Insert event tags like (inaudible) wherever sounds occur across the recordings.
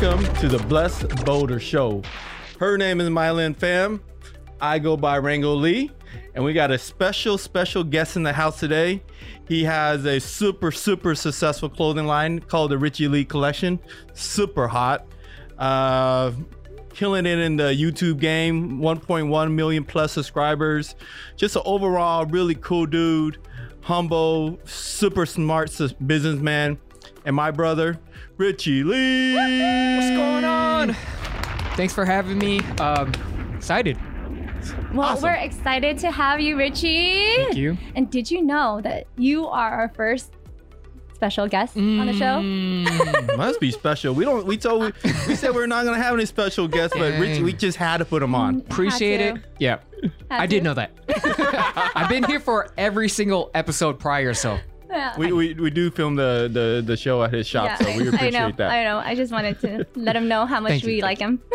Welcome to the Blessed Boulder Show. Her name is Mylan Pham. I go by Rango Lee, and we got a special, special guest in the house today. He has a super, super successful clothing line called the Richie Le Collection. Super hot. Uh, killing it in the YouTube game, 1.1 million plus subscribers. Just an overall really cool dude, humble, super smart businessman. And my brother, Richie Le. What's going on? Thanks for having me. Um, excited. Well, Awesome. we're excited to have you, Richie. Thank you. And did you know that you are our first special guest on the show? Mm, (laughs) Must be special. We don't. We told we, we said we are not gonna have any special guests, but Richie, we just had to put him on. appreciate it. Yeah, Had I did know that. (laughs) I've been here for every single episode prior, so Yeah. We, we, we do film the, the, the show at his shop, Yeah. so we appreciate (laughs) I know. that. I know. I just wanted to (laughs) let him know how much Thank you, we like him. (laughs)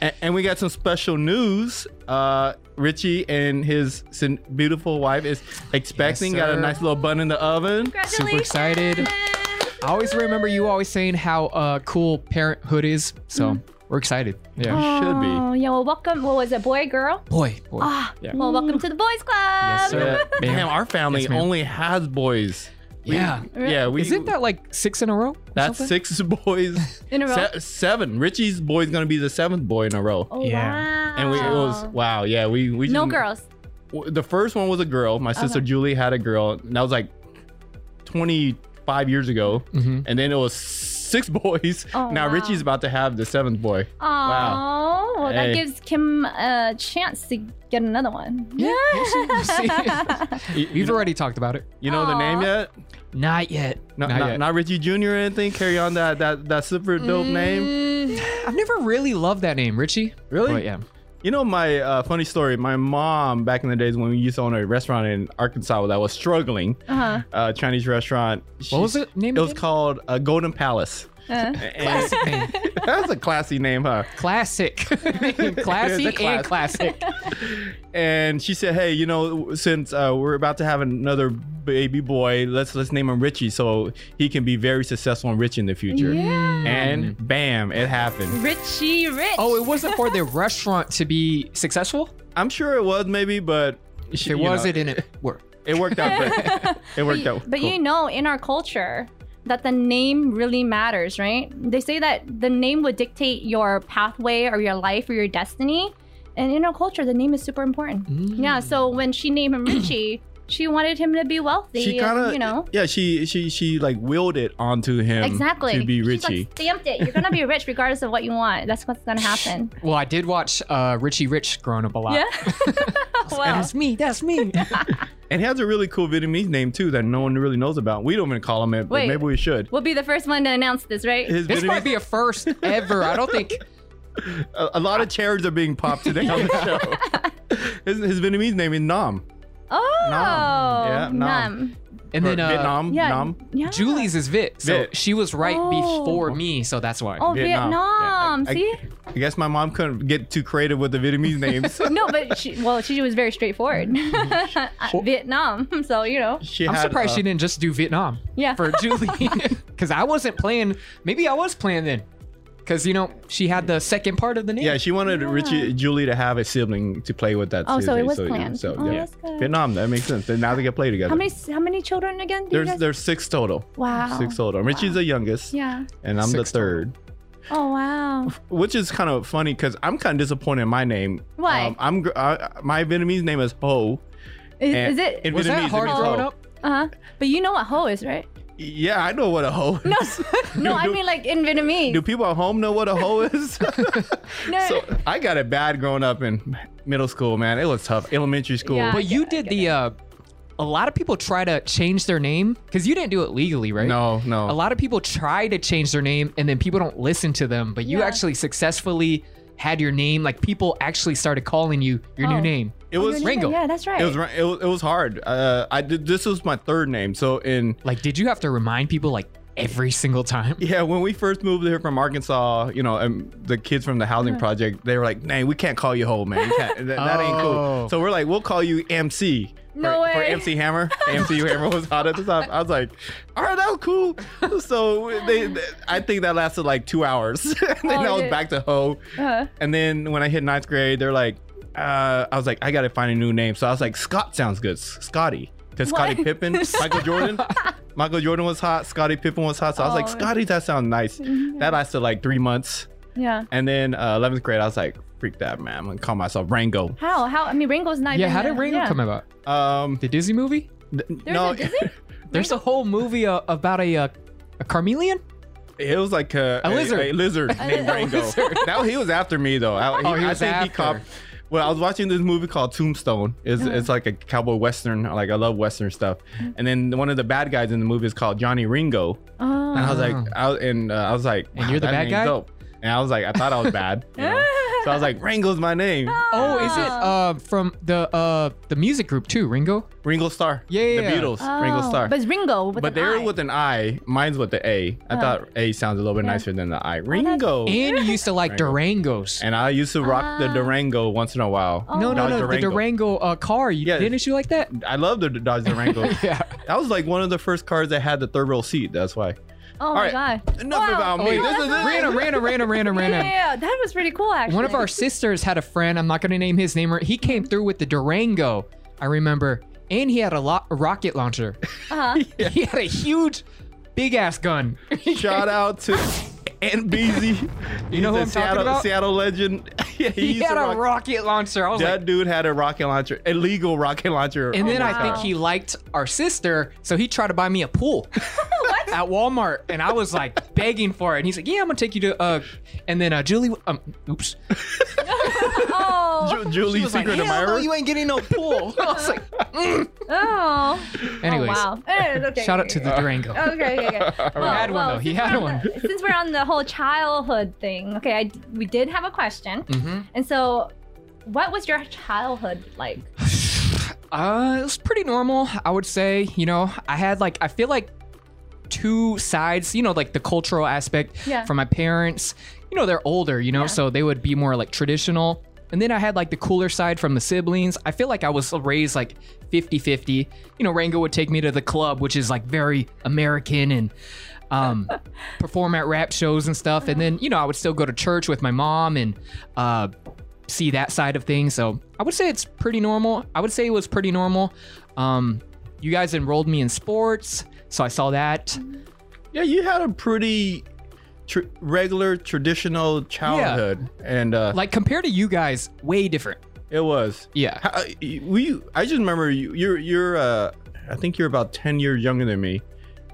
And, and we got some special news. Uh, Richie and his sin- beautiful wife is expecting. Yes, got a nice little bun in the oven. Super excited. I always remember you always saying how uh, cool parenthood is. So we're excited. Yeah. should be. Oh, yeah. Well, welcome. What was it, boy, girl? Boy, boy. Ah, Yeah. well, welcome to the boys club. Yes, sir. Yeah. Damn, our family Yes, only has boys. We- Yeah. Yeah, we. Isn't that like six in a row? that's something? six boys. (laughs) In a row. Se- seven. Richie's boy's gonna be the seventh boy in a row. Oh, Yeah. wow. And we, it was wow, yeah. We we No girls. the first one was a girl. My sister Okay. Julie had a girl. And that was like 25 years ago. Mhm. And then it was six boys. Oh, now wow. Richie's about to have the seventh boy. Oh, well, that gives Kim a chance to get another one. Yeah. we'll see, we'll (laughs) see. You, you We've know, already talked about it. you know the name yet? Not yet. No, not, not, yet. not Richie Jr. or anything? Carry on that that, that super dope name? Mm, I've never really loved that name, Richie. Really? But yeah. You know my uh, funny story. My mom back in the days when we used to own a restaurant in Arkansas that was struggling, Uh-huh. uh, Chinese restaurant. What was it? Name It was called uh, Golden Palace. Uh, And- Classic name. (laughs) That's a classy name, huh? Classic. (laughs) (laughs) Classy It's a and classic. and she said, "Hey, you know, since uh, we're about to have another baby boy, let's let's name him Richie so he can be very successful and rich in the future." yeah. And bam, it happened. Richie Rich. Oh, it wasn't for the restaurant to be successful? I'm sure it was maybe, but If it was, know, it didn't work. It worked out. But it worked but, out. but cool. you know, in our culture, that the name really matters, right? They say that the name would dictate your pathway or your life or your destiny. And in our culture, the name is super important. Mm. Yeah. So when she named him Richie, she wanted him to be wealthy. she kind of, you know. yeah, she she she like willed it onto him Exactly. to be She's Richie. like stamped it. You're gonna be rich regardless of what you want. That's what's gonna happen. Well, I did watch uh, Richie Rich growing up a lot. Yeah. (laughs) And wow. it's me. That's me. (laughs) and he has a really cool Vietnamese name too that no one really knows about. We don't even call him it, but Wait. maybe we should. We'll be the first one to announce this, right? His this Vietnamese, might be a first ever. I don't think. (laughs) a, a lot of chairs are being popped today on the show. his, his Vietnamese name is Nam. Oh. Yeah, Nam. Nam. And then Or uh, Vietnam. Yeah. Nam. Yeah. Julie's is Vit. So Vit. she was right Oh. before me. So that's why. Oh, Vietnam. Vietnam. Yeah, I- See? I guess my mom couldn't get too creative with the Vietnamese names. (laughs) no, but she, well, she was very straightforward. (laughs) Vietnam. (laughs) So, you know. She I'm had, surprised uh, she didn't just do Vietnam Yeah. for Julie. Because I wasn't playing. Maybe I was playing then. Because, you know, she had the second part of the name. Yeah, she wanted Yeah. Richie Julie to have a sibling to play with that. Oh, so it sibling, was planned. So Oh, yeah, that's good. Vietnam. That makes sense. And now they can play together. How many how many children again? Do you There's guys? there's six total. wow. Six total. And Richie's the youngest, Yeah. and I'm the Six total. third. Oh wow. Which is kind of funny because I'm kind of disappointed in my name. Why? Um, I'm gr- uh, my Vietnamese name is Ho. Is, and is it? in Was Vietnamese, that hard it growing ho. up? Uh huh. But you know what ho is, right? Yeah, I know what a ho. No, is. (laughs) no. I do- mean like in Vietnamese. Do people at home know what a hoe is? (laughs) no. (laughs) so I got it bad growing up in middle school, man. It was tough. Elementary school. Yeah. But you it, did the. Uh, a lot of people try to change their name because you didn't do it legally, right? No, no. A lot of people try to change their name and then people don't listen to them, but you Yeah. actually successfully had your name. Like people actually started calling you your Oh. new name. It Oh, was your Ringo. Yeah, that's right. it was it was, it was hard. Uh, I did this was my third name. So in Like, did you have to remind people like every single time? yeah, when we first moved here from Arkansas, you know, and the kids from the housing project, they were like, "Nah, we can't call you Ho, man. You can't, that, that ain't Oh. cool." So we're like, "We'll call you MC." No for, for. MC Hammer. (laughs) MC Hammer was hot at the time. I was like, all right, that was cool. So they, they- I think that lasted like two hours. (laughs) and then Oh, I was yeah. back to Ho. Uh, And then when I hit ninth grade, they're like, uh, I was like, I gotta find a new name. So I was like, Scott sounds good. S- Scotty. Because Scotty What? Pippen, (laughs) Michael Jordan. Michael Jordan was hot. Scotty Pippen was hot. So I was like, Oh. Mm-hmm. Scotty, that sounds nice. That lasted like three months. yeah. And then uh, 11th grade, I was like, freak that, man. I'm gonna call myself Rango. How? How? I mean, Rango's not. Yeah, how did Rango yeah. come about? Um, The Disney movie? th- There's no, a Disney. (laughs) There's a whole movie uh, about a uh, a chameleon. it was like a, A lizard. A, lizard (laughs) named Rango. lizard. Now he was after me though. I, Oh, he I was think he after. Well, I was watching this movie called Tombstone. It's, Uh-huh. it's like a cowboy western. Like I love western stuff. And then one of the bad guys in the movie is called Johnny Ringo. Oh. And I was like, Oh. I and uh, I was like, And wow, you're the bad guy? Dope. And I was like, I thought I was bad. (laughs) you know? So I was like, Ringo's my name. Oh, is it uh from the uh the music group too, Ringo? Ringo Starr. Yeah, yeah, The yeah. Beatles. Ringo Oh, Starr. But it's Ringo with But an they're I. with an I. Mine's with the A. I Uh. thought A sounds a little bit Yeah. nicer than the I. that's- Ringo. (laughs) And you used to like Rango. Durangos. And I used to rock the Ah. Durango once in a while. Oh. no, no, Dodge no, the Durango uh, car. You, Yeah. Didn't you like that? I love the Dodge Durango. (laughs) Yeah. That was like one of the first cars that had the third row seat. That's why. Oh All my right. god. Enough Wow. about Oh, me. wait, This is it. random, random, random, random, random. Yeah, that was pretty cool actually. One of our sisters had a friend. I'm not going to name his name. He came through with the Durango. I remember, and he had a, lo- a rocket launcher. Uh-huh. (laughs) He had a huge, big ass gun. Shout out to (laughs) Aunt (laughs) Beezy. You know who I'm talking Seattle, about? Seattle legend. (laughs) yeah, He, used had a rock- rocket launcher. I was That like, dude had a rocket launcher, illegal rocket launcher. and then I car. think he liked our sister, so he tried to buy me a pool (laughs) at Walmart, and I was like begging for it. And he's like, "Yeah, I'm gonna take you to." uh And then uh, Julie, um, oops, Oh. Ju- Julie's she was like, secret "Hell no, admirer. you ain't getting no pool." (laughs) I was like, Oh. anyways, Oh, wow. Eh, okay. shout out to the Durango. Okay, okay, okay. (laughs) He had one though. He since had we're on one. the- since we're on the whole childhood thing, okay, I, we did have a question. hmm And so, what was your childhood like? (sighs) Uh, it was pretty normal, I would say. You know, I had like I feel like two sides. You know, like the cultural aspect Yeah. from my parents. You know, they're older. You know, Yeah. so they would be more like traditional. And then I had like the cooler side from the siblings. I feel like I was raised like 50-50. You know, Rango would take me to the club, which is like very American and um, (laughs) perform at rap shows and stuff. And then, you know, I would still go to church with my mom and uh, see that side of things. So I would say it's pretty normal. I would say it was pretty normal. Um, you guys enrolled me in sports, so I saw that. Yeah, you had a pretty tr- regular, traditional childhood, and uh, Like compared to you guys, way different. it was. Yeah. How- uh, we, I just remember you. You're, you're. Uh, I think you're about ten years younger than me,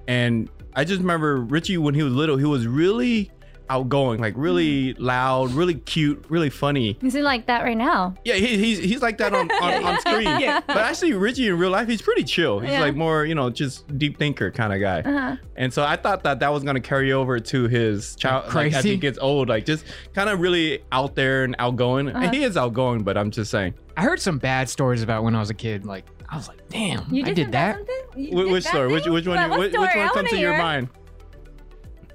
and I just remember Richie when he was little. He was really outgoing, like really loud, really cute, really funny. Is he like that right now? Yeah, he, he's he's like that on, (laughs) on, on screen. Yeah. But actually, Richie in real life, he's pretty chill. He's Yeah. like more, you know, just deep thinker kind of guy. Uh-huh. And so I thought that that was gonna carry over to his child like, as Crazy. he gets old, like just kind of really out there and outgoing. Uh-huh. And he is outgoing, but I'm just saying. I heard some bad stories about when I was a kid. Like I was like, damn, You I did, did some that. bad something? You Wh- did which bad story? Which things? which one? What- you- which, which one wanna comes to your mind?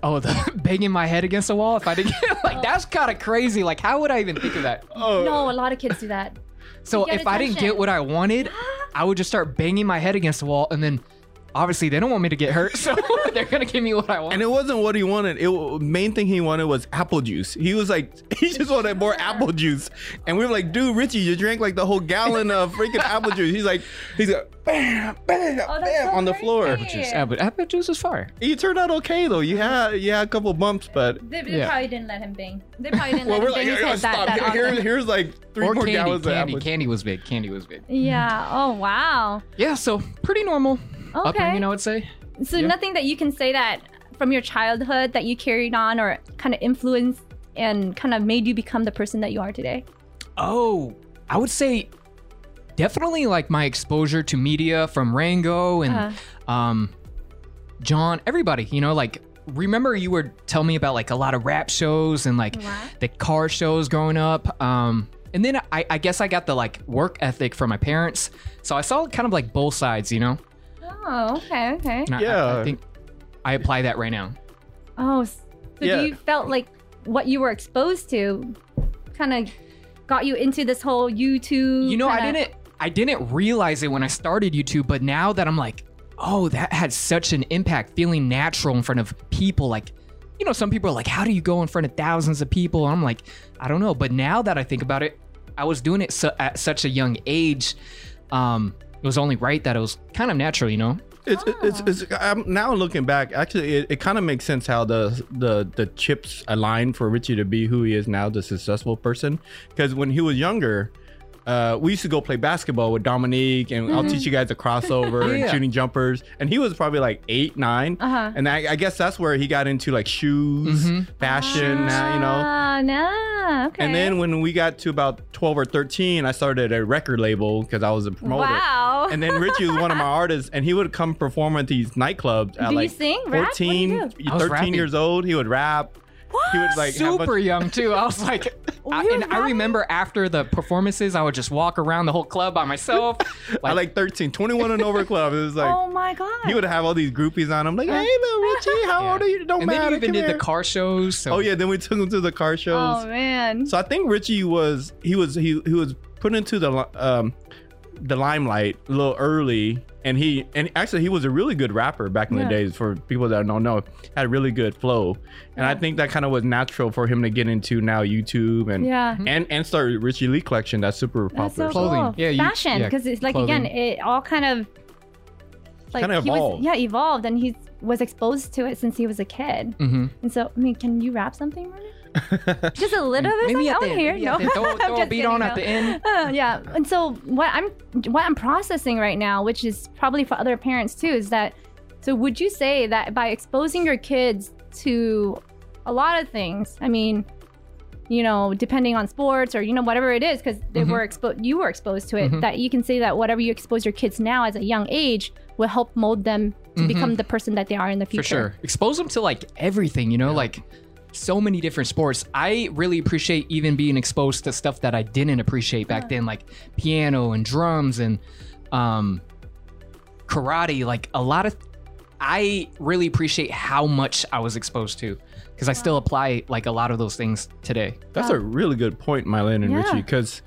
Oh, the (laughs) banging my head against the wall if I didn't get like that's kind of crazy. Like how would I even think of that? Oh, No, a lot of kids do that. So get if I didn't get what I wanted, (gasps) I would just start banging my head against the wall, and then obviously they don't want me to get hurt, so (laughs) (laughs) they're gonna give me what I want. And it wasn't what he wanted. It main thing he wanted was apple juice. He was like, (laughs) he just wanted more apple juice. And we were like, dude, Richie, you drank like the whole gallon of freaking apple juice. He's like, he's like, bam, bam, Oh, bam so on the floor. crazy. Juice, apple, apple juice is fire. He turned out okay though. You had you had a couple bumps, but They, they Yeah. probably didn't let him bang. They probably didn't well, let we're him like, bang "Oh, stop. that, that Here- here's like three or more candy, gallons of candy, apple. candy was big. Candy was big. Yeah. Oh wow. Yeah, so pretty normal Okay. upbringing, I would say. So Yeah. nothing that you can say that from your childhood that you carried on or kind of influenced and kind of made you become the person that you are today. Oh, I would say definitely like my exposure to media from Rango and Uh-huh. um, John, everybody. You know, like remember you were telling me about like a lot of rap shows and like Wow. the car shows growing up. Um, and then I, I guess I got the like work ethic from my parents, so I saw kind of like both sides. You know, Oh, okay, okay. and I- I, Yeah. I think I apply that right now. Oh, s- so Yeah. you felt like what you were exposed to kind of got you into this whole YouTube. You know, I kinda- didn't I didn't realize it when I started YouTube, but now that I'm like, oh, that had such an impact feeling natural in front of people. Like, you know, some people are like, how do you go in front of thousands of people? I'm like, I don't know. But now that I think about it, I was doing it su- at such a young age. Um, it was only right that it was kind of natural, you know? It's, it's, it's, I'm now looking back. Actually, it, it kind of makes sense how the the the chips aligned for Richie to be who he is now, the successful person. Because when he was younger, uh, we used to go play basketball with Dominique, and I'll teach you guys a crossover (laughs) and shooting jumpers. And he was probably like eight, 9 Uh-huh. and I, I guess that's where he got into like shoes, fashion, now, you know. Ah, nah, okay. And then when we got to about 12 or 13, I started a record label because I was a promoter. Wow. And then Richie was one of my (laughs) artists, and he would come perform at these nightclubs at Do you like sing? Rap? What do 14, you do? 13 rapping. years old. He would rap. He would like have a- Super young too. I was like, (laughs) I, and were I rapping? remember after the performances, I would just walk around the whole club by myself. (laughs) I like 13, 21 and over club. It was like oh my god. he would have all these groupies on him, like, "Hey, little Richie, (laughs) how old are you? Don't and matter." then you even did here." the car shows. So Oh yeah, then we took him to the car shows. Oh man. So I think Richie was he was he he was put into the um the limelight a little early and he and actually he was a really good rapper back in the days for people that don't know had a really good flow and I think that kind of was natural for him to get into now YouTube and Yeah. and and start Richie Le collection that's super That's popular so Clothing. cool. Yeah, you- fashion yeah, because it's like clothing. again, it all kind of like Kinda he was evolved. yeah evolved, and he was exposed to it since he was a kid. Mhm. And so, I mean, can you rap something, Martin? (laughs) Just a little bit. Maybe at the want to end. hear. No. Throw- (laughs) I'm throw a beat on at the end. Uh, (laughs) yeah. And so what I'm what I'm processing right now, which is probably for other parents too, is that so would you say that by exposing your kids to a lot of things, I mean, you know, depending on sports or you know whatever it is, because they Mhm. were exposed, you were exposed to it. Mhm. That you can say that whatever you expose your kids now as a young age will help mold them to Mhm. become the person that they are in the future. For sure. Expose them to like everything, you know, like so many different sports. I really appreciate even being exposed to stuff that I didn't appreciate back then, like piano and drums and um karate. Like a lot of I really appreciate how much I was exposed to because I still apply like a lot of those things today. That's a really good point, Mylene and Yeah. Richie, because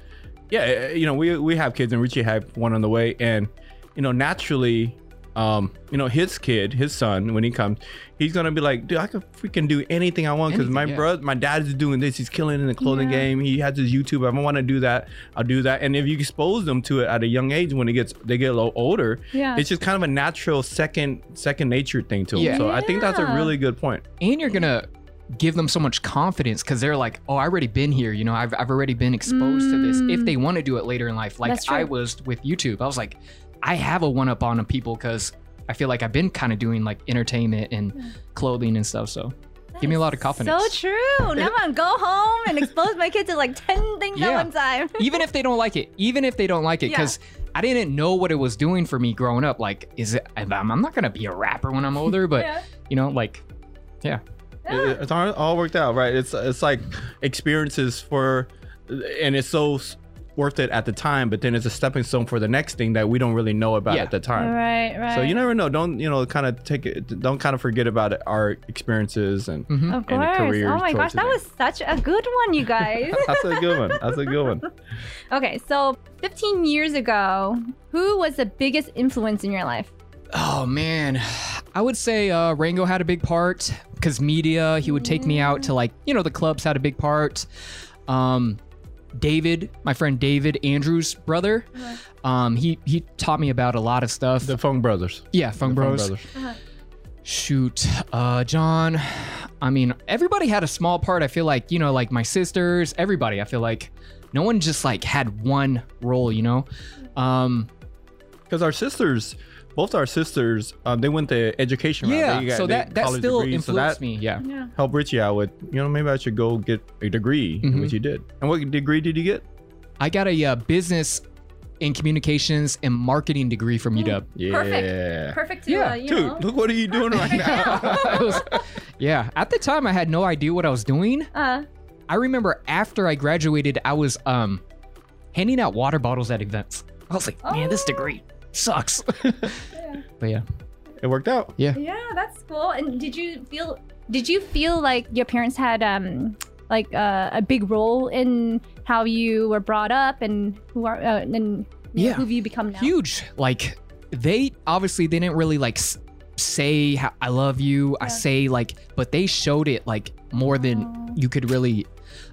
yeah, eh, you know, we we have kids and Richie had one on the way, and you know, naturally, um, you know, his kid, his son, when he comes, he's gonna be like, dude, I can freaking do anything I want because my Anything, yeah. brother, my dad is doing this, he's killing in the clothing Yeah. game. He has his YouTube. If I want to do that, I'll do that. And if you expose them to it at a young age, when it gets they get a little older, Yeah. it's just kind of a natural second second nature thing to them. Yeah. So I think that's a really good point. and you're gonna give them so much confidence because they're like, oh, I already been here. You know, I've, I've already been exposed to this. If they want to do it later in life, like I was with YouTube, I was like, I have a one up on people because I feel like I've been kind of doing like entertainment and mm. clothing and stuff. So give me a lot of confidence. So true. Now I'm gonna go home and expose my kids to like ten things Yeah. at one time. (laughs) even if they don't like it, even if they don't like it, Yeah. because I didn't know what it was doing for me growing up. Like, is it? I'm, I'm not gonna be a rapper when I'm older, but (laughs) Yeah. you know, like, yeah. It- it's all, all worked out right it's it's like experiences for and it's so s- worth it at the time but then it's a stepping stone for the next thing that we don't really know about Yeah. at the time Right, right. so you never know don't you know kind of take it don't kind of forget about it, our experiences and Mhm. Of and course. Oh my gosh, choices. that was such a good one, you guys. (laughs) that's a good one that's a good one (laughs) okay, so 15 years ago, who was the biggest influence in your life? Oh man, I would say uh, Rango had a big part because media. He would take me out to like you know the clubs had a big part. Um, David, my friend David Andrews' brother, um, he he taught me about a lot of stuff. the Fung Brothers yeah, Fung The Fung Bros. Brothers. Shoot, uh, John. I mean, everybody had a small part. I feel like you know, like my sisters, everybody. I feel like no one just like had one role. You know. Um, because our sisters both our sisters um, they went the education route. yeah, They got- so that that still degrees, so influenced that me. Yeah. Yeah. helped Richie out with you know maybe I should go get a degree Mhm. which you did and what degree did you get I got a uh, business in communications and marketing degree from UW. yeah Perfect. Perfect to, Yeah. uh, you Dude, know. look what are you (laughs) doing right now? (laughs) Was- yeah, at the time I had no idea what I was doing. Uh, I remember after I graduated, I was um handing out water bottles at events. I was like, man, this Oh. degree sucks. (laughs) but yeah, it worked out. yeah, Yeah, that's cool. And did you feel did you feel like your parents had um like uh, a big role in how you were brought up and who are uh, and you know, Yeah. who you become now. huge. Like they obviously they didn't really like s- say I love you. I say like, but they showed it like more than Aw. you could really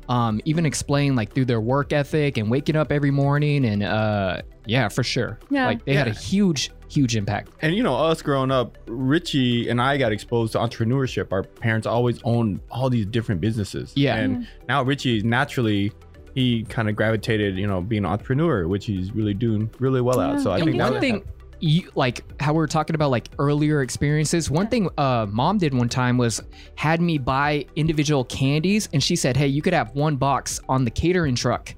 um, even explain like through their work ethic and waking up every morning and uh, yeah, for sure. Yeah. Like they had a huge, huge impact. And you know, us growing up, Richie and I got exposed to entrepreneurship. Our parents always owned all these different businesses. Yeah. And now Richie naturally he kind of gravitated, you know, being an entrepreneur, which he's really doing really well at. So I and think one that thing you like how we were talking about like earlier experiences. One thing uh mom did one time was had me buy individual candies and she said hey you could have one box on the catering truck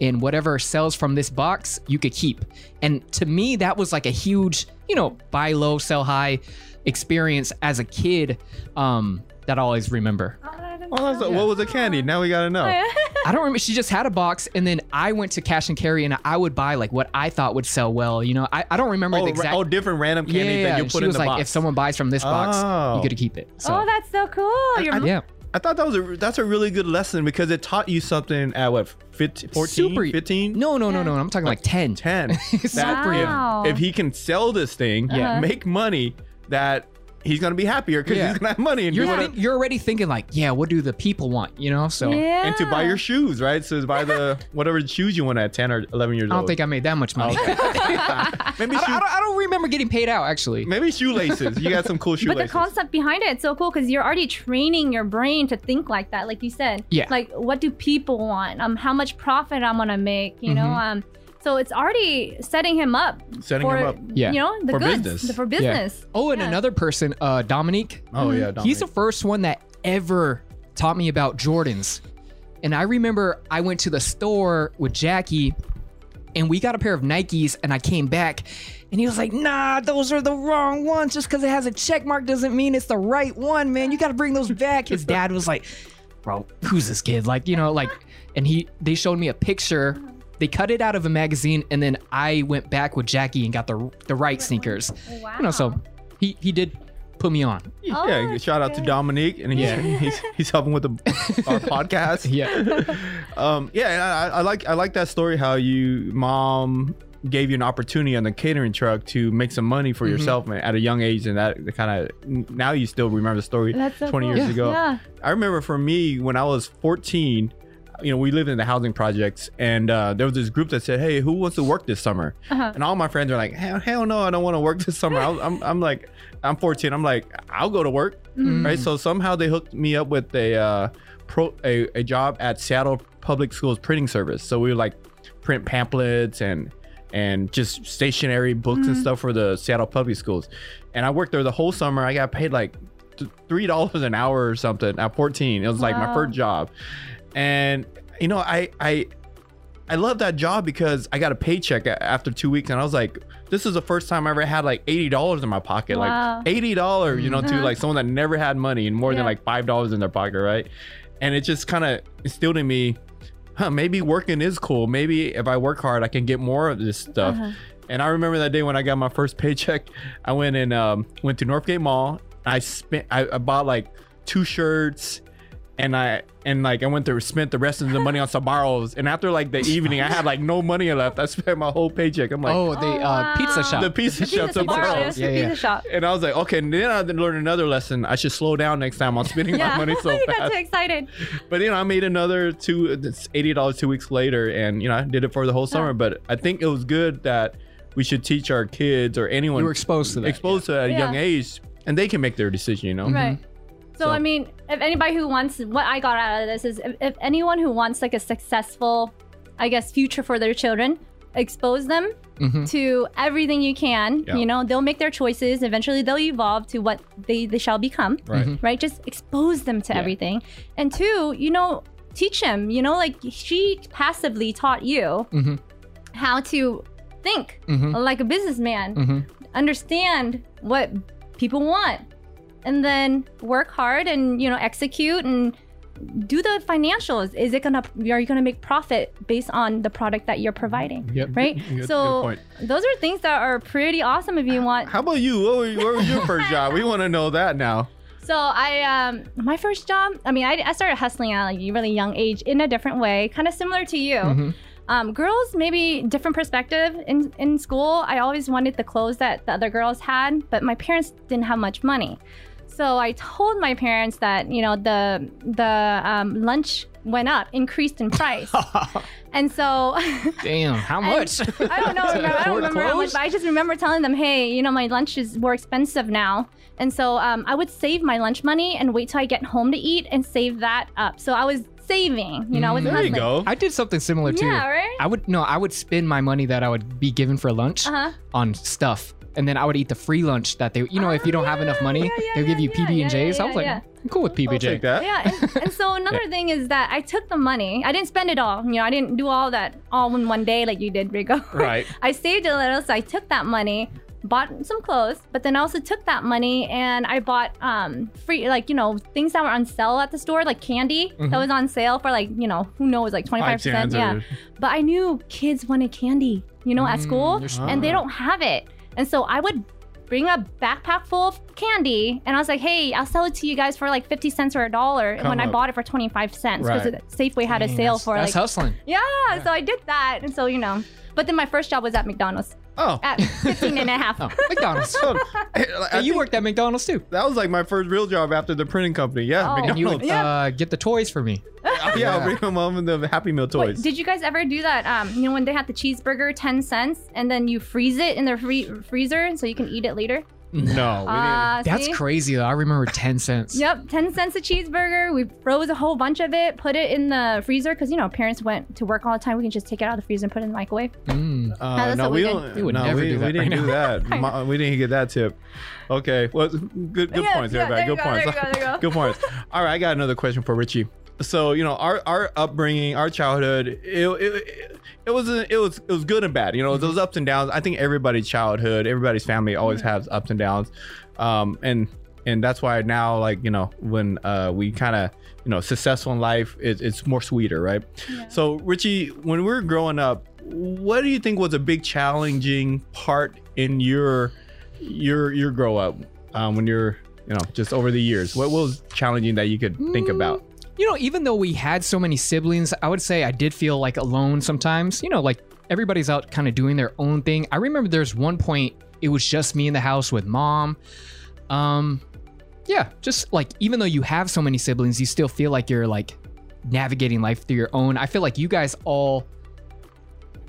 and whatever sells from this box you could keep. And to me that was like a huge you know buy low sell high experience as a kid um that I always remember. Oh, Oh, that's what was the candy? Now we gotta know. (laughs) I don't remember. She just had a box, and then I went to cash and carry, and I would buy like what I thought would sell well. You know, I, I don't remember Oh, the exact. oh, different random yeah, candies yeah, that you put she in was the like, box. if someone buys from this box, Oh. you get to keep it. So, oh, that's so cool. Your I- mom- yeah, I thought that was a that's a really good lesson because it taught you something at what 15, 14, super 15, No, no, no, no. I'm talking like ten. 10. (laughs) Super. Wow. if, if he can sell this thing, Yeah. make money, that he's gonna be happier because Yeah. he's gonna have money and You're do what- think- you're already thinking like, yeah, what do the people want? You know, so yeah. and to buy your shoes, right? So to buy the (laughs) whatever shoes you want at 10 or 11 years old. I don't old. think I made that much money. Okay. (laughs) (laughs) maybe, I, don't, I, shoe, don't, I don't remember getting paid out actually. maybe shoelaces. You got some cool shoelaces. But the shoelaces. concept behind it is so cool because you're already training your brain to think like that, like you said. Yeah. Like, what do people want? Um, how much profit I'm gonna make? You know. Mhm. Um, so it's already setting him up Setting for him up. Yeah. you know the For goods business. for business. Oh, and Yeah. another person, uh, Dominique. Oh yeah, He's the first one that ever taught me about Jordans. And I remember I went to the store with Jackie and we got a pair of Nikes and I came back and he was like, "Nah, those are the wrong ones. Just cuz it has a check mark doesn't mean it's the right one, man. You got to bring those back." His (laughs) dad was like, "Bro, who's this kid?" Like, you know, like and he they showed me a picture. They cut it out of a magazine and then I went back with Jackie and got the the right sneakers. Wow. You know, so he he did put me on. Oh, yeah, that's shout out to good. Dominique, and he's, Yeah. he's he's helping with the, our (laughs) podcast. Yeah. (laughs) Um, yeah, I, I like I like that story. How you mom gave you an opportunity on the catering truck to make some money for Mhm. yourself man, at a young age, and that kind of now you still remember the story so twenty cool. years Yeah. ago. Yeah. I remember for me when I was fourteen. You know, we lived in the housing projects, and uh, there was this group that said, "Hey, who wants to work this summer?" Uh-huh. And all my friends are like, "Hell, hell no, I don't want to work this summer." I, I'm, I'm like, I'm 14. I'm like, I'll go to work Mhm. right? So somehow they hooked me up with a uh, pro a, a job at Seattle Public Schools printing service. So we would like print pamphlets and and just stationary books and stuff for the Seattle Public Schools. And I worked there the whole summer. I got paid like three dollars an hour or something at 14. It was like my first job, and you know I I. I love that job because I got a paycheck after two weeks, and I was like, "This is the first time I ever had like eighty dollars in my pocket, Wow. like eighty dollars, you know, to Uh-huh. like someone that never had money and more than like five dollars in their pocket, right?" And it just kind of instilled in me, huh? Maybe working is cool. Maybe if I work hard, I can get more of this stuff. Uh-huh. And I remember that day when I got my first paycheck, I went and um, went to Northgate Mall. I spent, I, I bought like two shirts, and I and like I went to spent the rest of the money on Sbarro's. And after like the evening, I had like no money left. I spent my whole paycheck. I'm like, oh, the Oh, uh, pizza shop. the pizza The shop pizza bar, Sbarro's. Yeah, yeah. pizza shop. And I was like, okay. And then I learned another lesson. I should slow down next time on spending Yeah. my money (laughs) so you got fast. too excited. But you know, I made another two, it's eighty dollars two weeks later, and you know, I did it for the whole summer. But I think it was good that we should teach our kids or anyone you were exposed to that. exposed to it at a young age, and they can make their decision. You know, Right. So, So- I mean, if anybody who wants, what I got out of this is, if, if anyone who wants like a successful, I guess, future for their children, expose them Mhm. to everything you can. Yeah. You know, they'll make their choices. Eventually, they'll evolve to what they they shall become. right? Mhm. Right. Just expose them to Yeah. everything, and two, you know, teach them. You know, like she passively taught you Mhm. how to think Mhm. like a businessman Mhm. understand what people want and then work hard and you know execute and do the financials is it gonna are you gonna make profit based on the product that you're providing Yep. right Good- good so point. those are things that are pretty awesome if you want How about you? What, were, what was your first job? We want to know that now. (laughs) so i um my first job i mean i, I started hustling at like a really young age in a different way kind of similar to you Mhm. Um, girls, maybe different perspective in, in school. I always wanted the clothes that the other girls had, but my parents didn't have much money. So I told my parents that you know the the um, lunch went up, increased in price, (laughs) and so (laughs) Damn, how much? I don't know. Remember, I don't (laughs) Afford remember how much, but I just remember telling them, "Hey, you know, my lunch is more expensive now." And so um, I would save my lunch money and wait till I get home to eat and save that up. So I was saving. You know, I was Mm, There you go. I did something similar too. Yeah, right? I would no, I would spend my money that I would be given for lunch Uh huh. on stuff, and then I would eat the free lunch that they, you know, if you don't have enough money, yeah, yeah, they'll give you PB and J's. yeah, I was like, yeah. I'm cool with PB I'll and J. take that. Yeah, and, and so (laughs) another thing is that I took the money. I didn't spend it all. You know, I didn't do all that all in one day like you did, Rico. (laughs) Right. I saved a little, so I took that money, bought some clothes, but then I also took that money and I bought um free like you know things that were on sale at the store, like candy that was on sale for like you know who knows like twenty five Five percent. cents Yeah, or- but I knew kids wanted candy, you know, at Mm, school, you're and they don't have it, and so I would. Bring a backpack full of candy, and I was like, "Hey, I'll sell it to you guys for like fifty cents or a dollar." Come when I bought it for twenty five cents because Right. Safeway had a sale for that's like hustling. yeah, So I did that, and so you know. But then my first job was at McDonald's Oh. at 15 and a half. (laughs) Oh, McDonald's. (laughs) So, I Hey, you worked at McDonald's too. That was like my first real job after the printing company. Yeah, Oh. And you would McDonald's. Yeah. uh, get the toys for me. (laughs) yeah, I'll bring my mom and the Happy Meal Wait, toys. did you guys ever do that? Um, you know when they had the cheeseburger, 10 cents, and then you freeze it in the free- freezer so you can eat it later? No, we didn't. Uh, That's see? crazy though. I remember 10 cents. Yep, 10 cents a cheeseburger. We froze a whole bunch of it, put it in the freezer because, you know, parents went to work all the time. We can just take it out of the freezer and put it in the microwave. Mm. Uh, no, we we did. don't. We would no, never we, do that we didn't right do that. (laughs) Ma- we didn't get that tip. Okay, well, good, good Yeah, points, yeah, everybody. there you Good go, points. there you go, there you go. (laughs) good points. All right, I got another question for Richie. So you know, our our upbringing, our childhood, it it, it was it was it was good and bad. You know, those ups and downs. I think everybody's childhood, everybody's family always has ups and downs, um, and and that's why now, like you know, when uh, we kind of you know successful in life, it, it's more sweeter, right? So Richie, when we were growing up, what do you think was a big challenging part in your your your grow up um, when you're you know just over the years? What was challenging that you could think about? You know, even though we had so many siblings, I would say I did feel like alone sometimes. You know, like everybody's out kind of doing their own thing. I remember there's one point it was just me in the house with mom. Um yeah, just like even though you have so many siblings, you still feel like you're like navigating life through your own. I feel like you guys all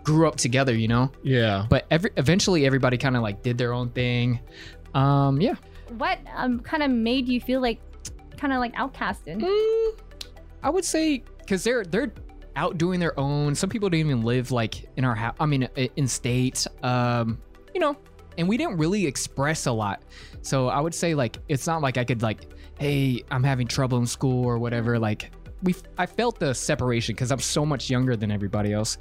grew up together, you know? Yeah. But every eventually everybody kind of like did their own thing. Um yeah. What um, kind of made you feel like kind of like outcasted? Mm, I would say because they're they're out doing their own. Some people don't even live like in our house. I mean, in states. Um, you know, and we didn't really express a lot. So I would say like it's not like I could like, hey, I'm having trouble in school or whatever. Like we, I felt the separation because I'm so much younger than everybody else.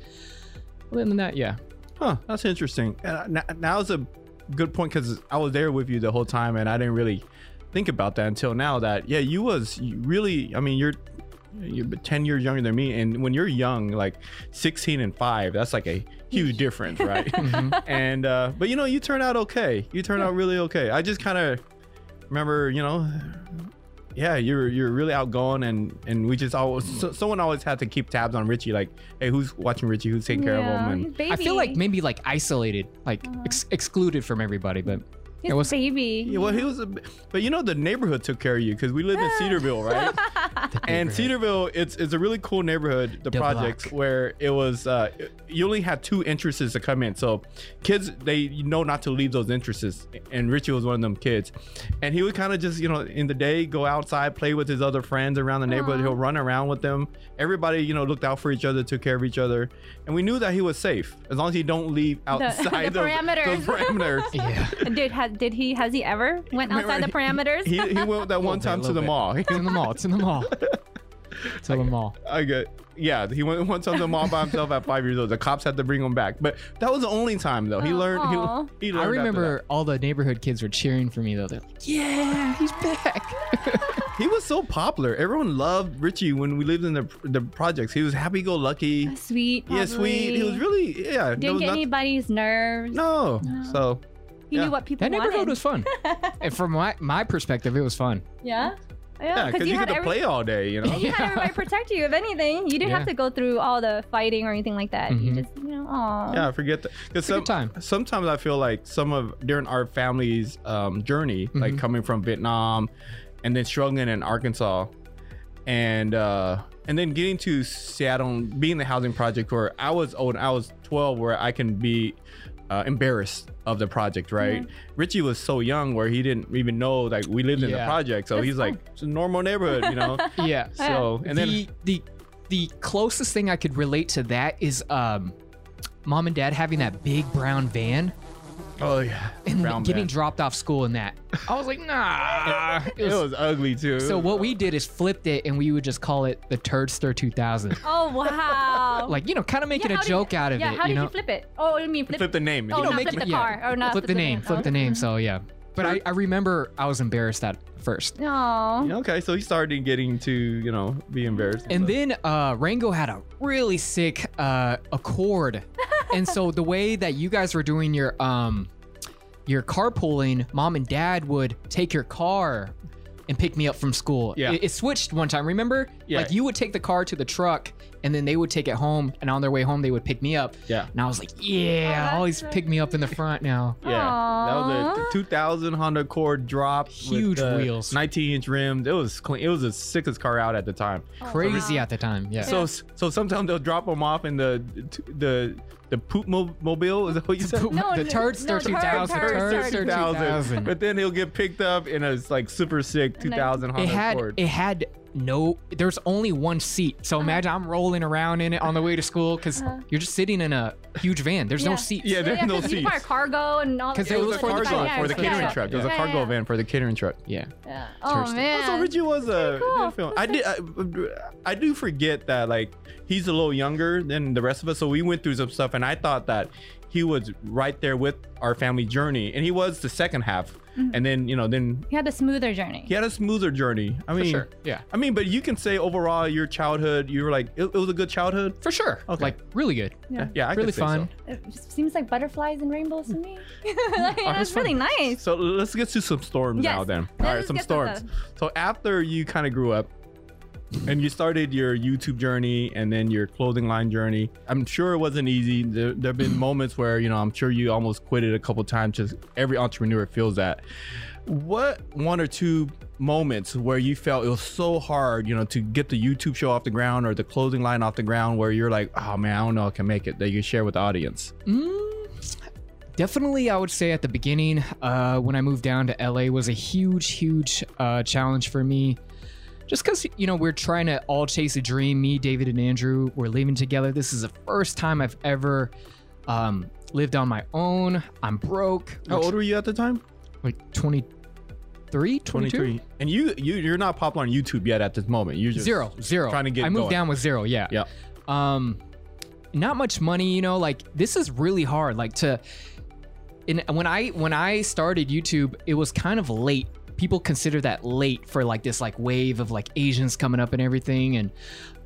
Other than that, yeah. Huh. That's interesting. And uh, n- now's a good point because I was there with you the whole time, and I didn't really think about that until now. That yeah, you was really. I mean, you're you're 10 years younger than me and when you're young like 16 and 5 that's like a huge difference right? (laughs) (laughs) And uh but you know you turn out okay. You turn out really okay. I just kind of remember you know yeah you're you're really outgoing and and we just always so, someone always had to keep tabs on richie like hey who's watching richie? Who's taking care of him? And baby. I feel like maybe like isolated, like ex- excluded from everybody. But his it was- baby. yeah, well, he was, a, but you know, the neighborhood took care of you because we lived in (laughs) Cedarville, right? (laughs) and. Cedarville, it's it's a really cool neighborhood. The, The projects block. where it was, uh, you only had two entrances to come in, so kids they know not to leave those entrances. And Richie was one of them kids, and he would kind of just you know in the day go outside, play with his other friends around the neighborhood. Aw. He'll run around with them. Everybody you know looked out for each other, took care of each other, and we knew that he was safe as long as he don't leave (laughs) outside the those- parameters. Those (laughs) parameters. (laughs) yeah, Did has did he has he ever went outside the Remember, parameters? He, he went that one bit, time to the bit. mall. it's in the mall. It's in the mall. to in the mall. I get yeah. He went one time to the mall by himself at five years old. The cops had to bring him back, but that was the only time though. He Oh, learned. aw. He, he learned. I remember all the neighborhood kids were cheering for me though. They're like, "Yeah, he's back." That. he was so popular. Everyone loved Richie when we lived in the the projects. He was happy go lucky. sweet. Yeah, sweet. He was really yeah. there didn't was get nothing- anybody's nerves. No. So He yeah. knew what people that neighborhood was fun, (laughs) and from my my perspective, it was fun. yeah. Yeah, because you, had get to every- play all day, you know. (laughs) you had everybody protect you. If anything, you didn't Yeah. have to go through all the fighting or anything like that. You Mhm. just, you know, oh. Yeah, I forget that. Because a good time. sometimes I feel like some of during our family's um, journey, like Mhm. coming from Vietnam, and then struggling in Arkansas, and uh, and then getting to Seattle, being the housing project where I was old, I was 12, where I can be uh, embarrassed of the project, right? Richie was so young where he didn't even know like we lived in the project, so That's he's like it's a normal neighborhood, you know. (laughs) Yeah. (laughs) so and then the the the closest thing I could relate to that is um mom and dad having that big brown van oh yeah, and brown getting van. dropped off school in that. I was like, nah. (laughs) It It was- was ugly too. so what we did is flipped it and we would just call it the Turdster 2000. (laughs) Oh wow. Like, you know, kind of making Yeah, a joke you, out of yeah, it, Yeah, how you did know. you flip it? Oh, you mean flip, flip the name. Oh, you know, not make flip it- the yeah. car oh, or not flip the name, flip the oh. name. So yeah. But I, I remember I was embarrassed at first. No. Yeah, Okay, so he started getting to, you know, be embarrassed. And stuff. then uh, Rango had a really sick uh, Accord, (laughs) and so the way that you guys were doing your um your carpooling, mom and dad would take your car and pick me up from school. Yeah. it, it switched one time. Remember? Yeah. Like you would take the car to the truck, and then they would take it home, and on their way home they would pick me up. yeah, And I was like, yeah, oh, that's always so pick me up in the front (laughs) now. yeah, that was a Aw. 2000 Honda Accord drop, Huge the wheels. 19 inch rims. It was clean. It was the sickest car out at the time. Oh, Crazy wow. at the time. Yeah. So, so sometimes they'll drop them off in the the the poop mo- mobile. Is that what you said? No, the no, Turdster no, 2000. Turd, Turd, Turdster Turd. 2000. But then he'll get picked up in a like super sick 2000 Honda it had Accord. it had no there's only one seat so imagine i'm rolling around in it on the way to school because Uh-huh. you're just sitting in a huge van there's no seats Yeah, there's yeah, no 'cause you seats. require cargo and all. 'Cause it it was, was a for cargo van, for the catering yeah. truck. It was a cargo yeah. van for the catering truck. yeah Yeah. Oh Turd. man. Also, Richie was a. cool. did film. I did. I, I do forget that like he's a little younger than the rest of us, so we went through some stuff, and I thought that he was right there with our family journey, and he was the second half, Mm-hmm. and then you know then He had a smoother journey. he had a smoother journey. I mean, sure, yeah. I mean, but you can say overall your childhood, you were like it, it was a good childhood. for sure Okay. like really good Yeah. Yeah, I really could say so. fun It just seems like butterflies and rainbows to me. (laughs) (laughs) like, that's really nice. So let's get to some storms Yes. now then. Let's All right, some storms. them. So after you kind of grew up and you started your YouTube journey and then your clothing line journey, I'm sure it wasn't easy. There, there have been moments where, you know, I'm sure you almost quit it a couple times. Just every entrepreneur feels that. What one or two moments where you felt it was so hard, you know, to get the YouTube show off the ground or the clothing line off the ground where you're like, oh man, I don't know I can make it that you share with the audience? Mm, definitely i would say at the beginning uh, when i moved down to la was a huge huge uh, challenge for me just because you know we're trying to all chase a dream. Me david and andrew we're living together. This is the first time i've ever um, lived on my own. I'm broke How old were you at the time? like 23 22 23 and you you you're not popular on youtube yet at this moment. You're just zero zero. trying to get i moved going. down with zero yeah. Yeah. Um not much money you know like this is really hard. Like to and when i when i started youtube it was kind of late people consider that late for like this like wave of like asians coming up and everything and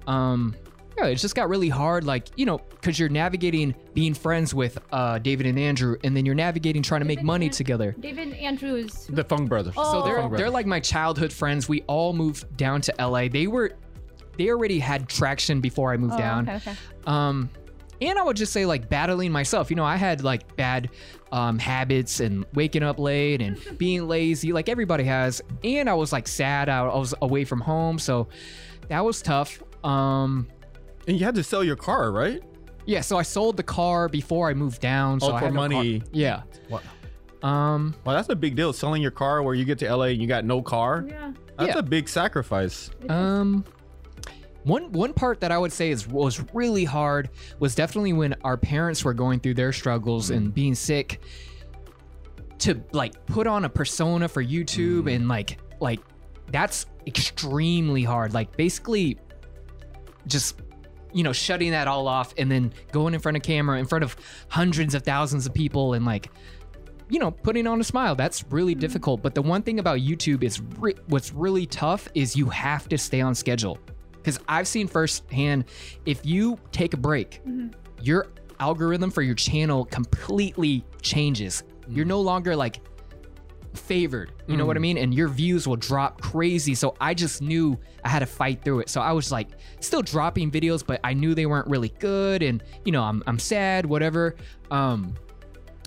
um yeah, it just got really hard, like you know, because you're navigating being friends with uh, David and Andrew, and then you're navigating trying to make money and- together. David Andrews. the Fung brothers Oh. So they're Funk they're like my childhood friends. We all moved down to LA. They were they already had traction before I moved Oh, down. okay, okay. Um, and I would just say like battling myself. You know, I had like bad um, habits and waking up late and (laughs) being lazy, like everybody has. And I was like sad. I, I was away from home, so that was tough. Um, and you had to sell your car right yeah, so I sold the car before I moved down. So Oh, I for had no car- money. Yeah. Wow. Um, well that's a big deal selling your car where you get to la and you got no car Yeah. that's Yeah. a big sacrifice Um, one one part that I would say is was really hard was definitely when our parents were going through their struggles and mm-hmm. being sick. To like put on a persona for YouTube mm-hmm. and like like that's extremely hard. Like basically, just you know shutting that all off and then going in front of camera in front of hundreds of thousands of people and like you know, putting on a smile. That's really mm-hmm. difficult. But the one thing about YouTube is re- what's really tough is you have to stay on schedule. Because I've seen firsthand, if you take a break, your algorithm for your channel completely changes. You're no longer like favored. You know what I mean? And your views will drop crazy. So I just knew I had to fight through it. So I was like still dropping videos, but I knew they weren't really good. And you know, I'm I'm sad, whatever. Um,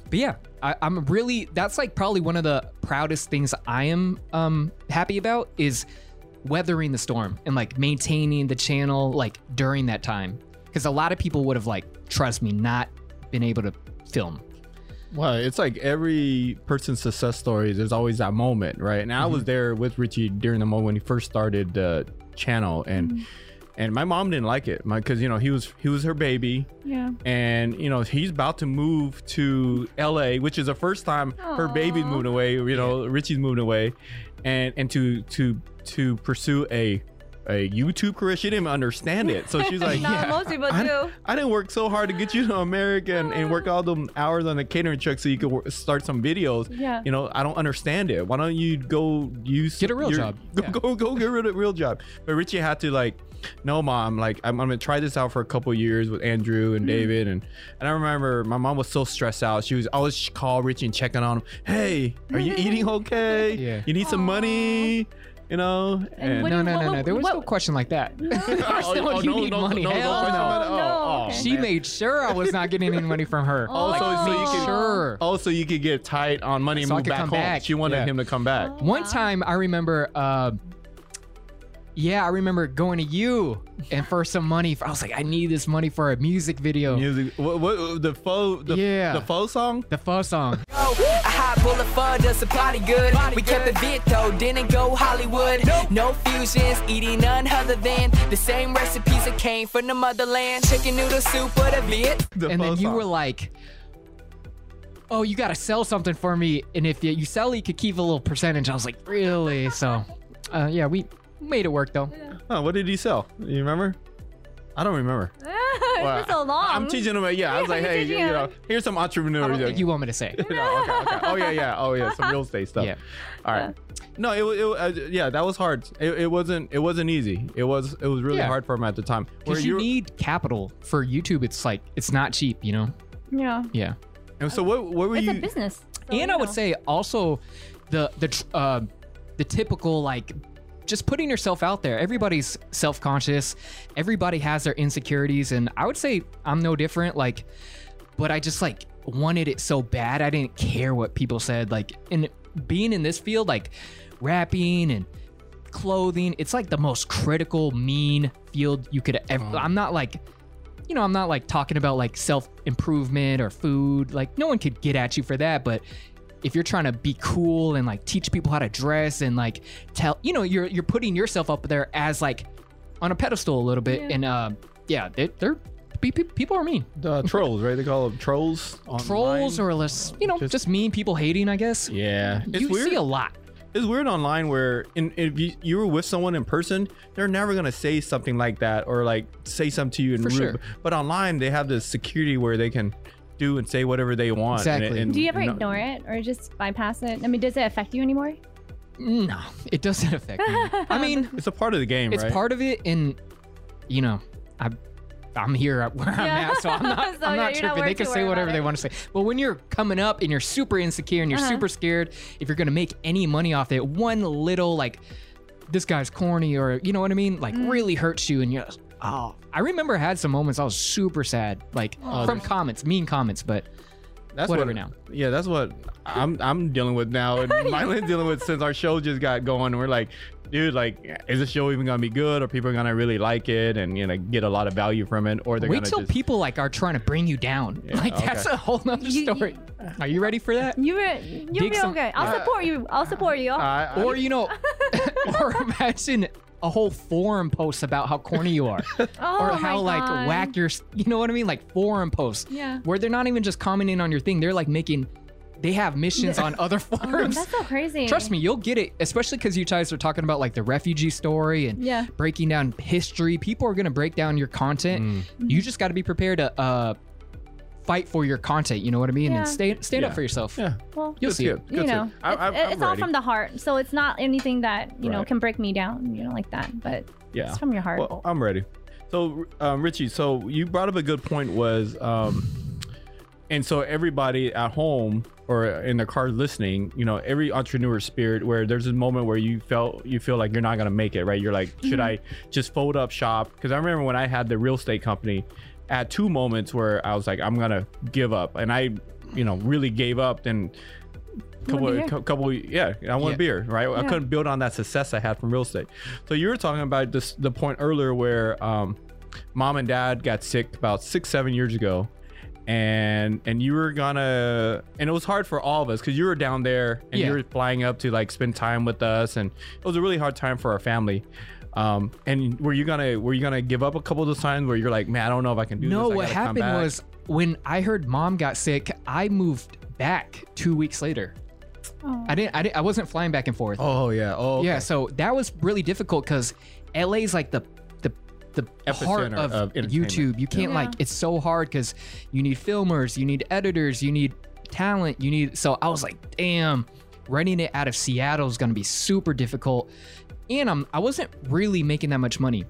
but yeah, I, I'm really that's like probably one of the proudest things I am um happy about is weathering the storm and like maintaining the channel like during that time. Because a lot of people would have like, trust me, not been able to film. Well, it's like every person's success story. There's always that moment, right? And I was mm-hmm. there with Richie during the moment when he first started the channel, and mm-hmm. and my mom didn't like it, because you know he was he was her baby, Yeah. and you know he's about to move to L.A., which is the first time her baby's Aw. moving away. You know, Richie's moving away, and and to to to pursue a a YouTube career, she didn't even understand it. So she's like, (laughs) Not yeah, most people I, do. I didn't work so hard to get you to America and, and work all them hours on the catering truck so you could wor- start some videos. Yeah. You know, I don't understand it. Why don't you go use Get a real your- job. (laughs) Go, Yeah. go go get rid of a real job. But Richie had to like, no, mom. Like I'm, I'm gonna try this out for a couple years with Andrew Mm-hmm. and David and and I remember my mom was so stressed out. She was always call Richie and checking on him. Hey, are you (laughs) eating okay? Yeah. You need some money. You know. And what No, do- no, no, what- no. There was what- no question like that. (laughs) Oh, no, oh, you no, need no, money. no, no Hell no. about it. Oh, okay. She made sure I was not getting any money from her. (laughs) Oh, Like, so- so you made can- sure. Also, you could get tight on money and So move back come home. back. She wanted Yeah. him to come back. Oh. One Wow. time I remember, uh, yeah, I remember going to you and for some money. I was like, I need this money for a music video. Music. What, what the pho? The, Yeah. The pho song. The pho song. A hot boulevard does a party good. We kept it vid though, didn't go Hollywood. No fusions, eating none other than the same recipes that came from the motherland. Chicken noodle soup with a vid. The and then pho you song. were like, "Oh, you gotta sell something for me, and if you, you sell, it, you could keep a little percentage." I was like, "Really?" So, uh, yeah, we made it work though. Huh, what did he sell? You remember? I don't remember. (laughs) it's Well, so long. I'm teaching him. Yeah, I was like, (laughs) hey, you, teaching know, here's some entrepreneur. I don't think you want me to say. (laughs) No, okay, okay. Oh yeah, yeah. Oh yeah, some real estate stuff. Yeah. All right. No, it, wa- it uh, yeah, that was hard. It, it wasn't. It wasn't easy. It was. It was really Yeah. hard for him at the time. Because you need capital for YouTube. It's like it's not cheap, you know. yeah. Yeah. And so what? What were It's you? a business. so, and you I would say also the the uh, the typical like just putting yourself out there. Everybody's self conscious. Everybody has their insecurities, and I would say I'm no different. Like, but I just like wanted it so bad. I didn't care what people said. Like, and being in this field, like rapping and clothing, it's like the most critical, mean field you could ever. Uh-huh. I'm not like you know, I'm not like talking about like self improvement or food. Like, no one could get at you for that. But if you're trying to be cool and like teach people how to dress and like tell, you know, you're you're putting yourself up there as like on a pedestal a little bit. Yeah. And uh, yeah, they, they're pe- pe- people are mean. the (laughs) trolls, right? They call them trolls. online. Trolls online. or less, you know, Just- just, mean people hating. I guess. Yeah, it's you weird. see a lot. It's weird online where in, if you, you were with someone in person, they're never gonna say something like that or like say something to you in For rude. sure. But online, they have the security where they can do and say whatever they want. Exactly. and- Do you ever and- ignore it or just bypass it? I mean, does it affect you anymore? No, it doesn't affect me. (laughs) I mean, It's a part of the game, it's right? part of it and you know i i'm here at where i'm Yeah. at so i'm not (laughs) So i'm not not tripping worried they can say whatever they want to say but when you're coming up and you're super insecure and you're Uh-huh. super scared if you're gonna make any money off it one little like this guy's corny or you know what i mean like Mm. really hurts you and you're oh i remember i had some moments i was super sad like from comments mean comments but That's whatever what, now. Yeah, that's what I'm I'm dealing with now, and (laughs) Mylan's dealing with since our show just got going. And we're like, dude, like, is the show even gonna be good, or people are gonna really like it and you know get a lot of value from it, or they're wait gonna till just people like are trying to bring you down like that's a whole nother You- you- story (laughs) are you ready for that You were, you'll Dig be some- okay. I'll Uh, support you. I'll support you. I- I- or you know, (laughs) or imagine a whole forum post about how corny you are, (laughs) oh or how like God. whack your, you know what I mean, like forum posts, Yeah. where they're not even just commenting on your thing, they're like making, they have missions on (laughs) other Oh, forums. that's so crazy. Trust me, you'll get it, especially because you guys are talking about like the refugee story and Yeah. breaking down history. People are gonna break down your content. Mm. You just got to be prepared to uh, fight for your content. You know what I mean? Yeah. And stand stand up for yourself. yeah, Well, You'll see to- it. good you to- know, I- it's, I'm- I'm it's all from the heart. So it's not anything that you know can break me down. You know, like that. But yeah. it's from your heart. Well, I'm ready. So, um, Richie, so you brought up a good point. Was um, and so everybody at home or in the car listening, you know, every entrepreneur spirit where there's a moment where you felt you feel like you're not gonna make it, right? You're like, should I just fold up shop? Because I remember when I had the real estate company, I had two moments where I was like, I'm gonna give up, and I, you know, really gave up. Then couple, beer? couple, yeah, I want Yeah. beer, right? I couldn't build on that success I had from real estate. So you were talking about this the point earlier where um, mom and dad got sick about six, seven years ago, and and you were gonna, and it was hard for all of us because you were down there and Yeah. you were flying up to like spend time with us, and it was a really hard time for our family. Um, and were you gonna were you gonna give up a couple of those times where you're like, man, I don't know if I can do no, this. I what happened was when I heard mom got sick, I moved back two weeks later. Oh. I didn't. I didn't. I wasn't flying back and forth. oh yeah, oh Yeah, so that was really difficult because LA's like the the the heart Epicenter of, of. YouTube. You can't Yeah. like it's so hard because you need filmers, you need editors, you need talent, you need. So I was like, damn, running it out of Seattle is gonna be super difficult, and I'm I wasn't really making that much money.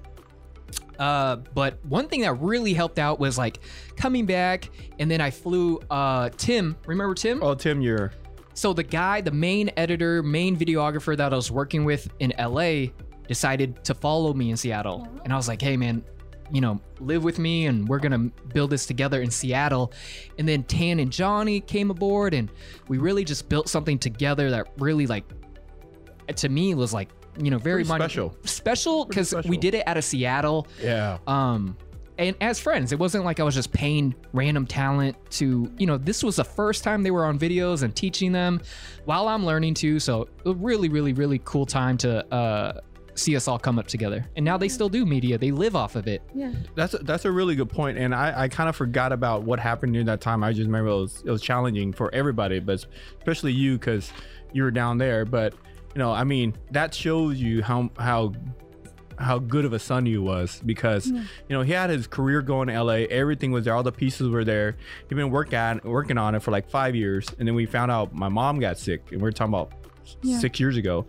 Uh, but one thing that really helped out was like coming back, and then I flew. Uh, Tim, remember Tim? Oh Tim, you're So the guy, the main editor, main videographer that I was working with in LA decided to follow me in Seattle. And I was like, hey man, you know, live with me and we're gonna build this together in Seattle. And then Tan and Johnny came aboard and we really just built something together that really like to me was like, you know, very Pretty mon- special. Special because we did it out of Seattle yeah. um and as friends it wasn't like i was just paying random talent to you know this was the first time they were on videos and teaching them while i'm learning too so a really really really cool time to uh see us all come up together and now they still do media they live off of it Yeah. That's a, that's a really good point, and I, I kind of forgot about what happened during that time. I just remember it was it was challenging for everybody, but especially you because you were down there. But you know, I mean, that shows you how how how good of a son you was because you know he had his career going to LA. Everything was there. All the pieces were there. He'd been working at working on it for like five years, and then we found out my mom got sick, and we are talking about Yeah. six years ago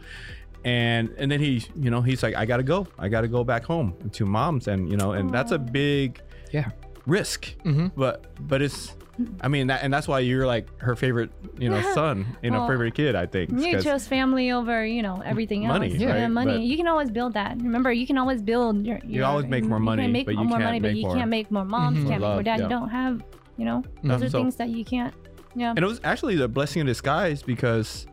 and and then he you know he's like i gotta go i gotta go back home to mom's and you know and that's a big yeah risk hmm but but it's i mean that and that's why you're like her favorite you know son you know Well, favorite kid i think you chose family over, you know, everything else. Money, yeah, right? money. But- you can always build that. Remember, you can always build your. You your- always make more you money, can make but you more can't money, but you more- can't make more moms. Mhm. You can't make more dad. yeah. You don't have, you know, those Mhm. are So- things that you can't. Yeah. and it was actually the blessing in disguise because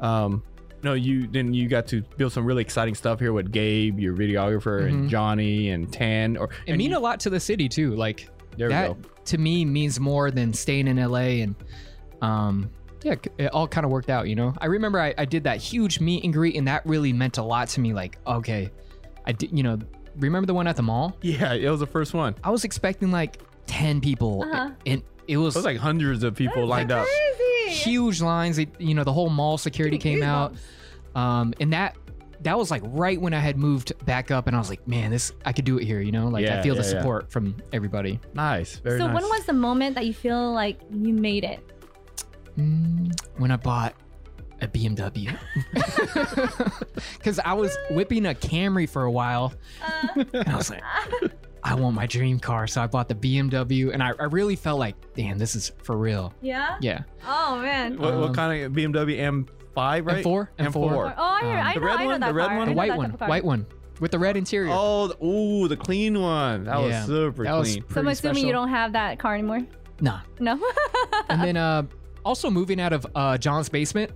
um no you then you got to build some really exciting stuff here with gabe your videographer Mhm. and johnny and tan or it mean you- a lot to the city too like there we that go. to me means more than staying in la and um yeah it all kind of worked out you know? I remember I, I did that huge meet and greet and that really meant a lot to me like okay i did you know remember the one at the mall? Yeah it was the first one. I was expecting like 10 people Uh-huh. and it was, it was like hundreds of people lined up. huge lines it, you know the whole mall security came out. Um and that that was like right when i had moved back up and i was like man this i could do it here you know like Yeah, i feel the yeah, yeah. support from everybody nice very nice. So nice when was the moment that you feel like you made it? Mm, when I bought a BMW. Because (laughs) I was whipping a Camry for a while. and I was like, I want my dream car. So I bought the BMW. And I, I really felt like, damn, this is for real. Yeah. Yeah. Oh man. What, what Um, kind of BMW M5, right? M4? M4. M4. Oh, I, heard, Um, I The know, red I know one? that The red car. one? I The know white one. type of car. White one. With the red interior. Oh, the, ooh, the clean one. That Yeah. was super That was clean. So I'm pretty assuming you don't have that car anymore. Nah. No. (laughs) And then uh, also moving out of uh, John's basement.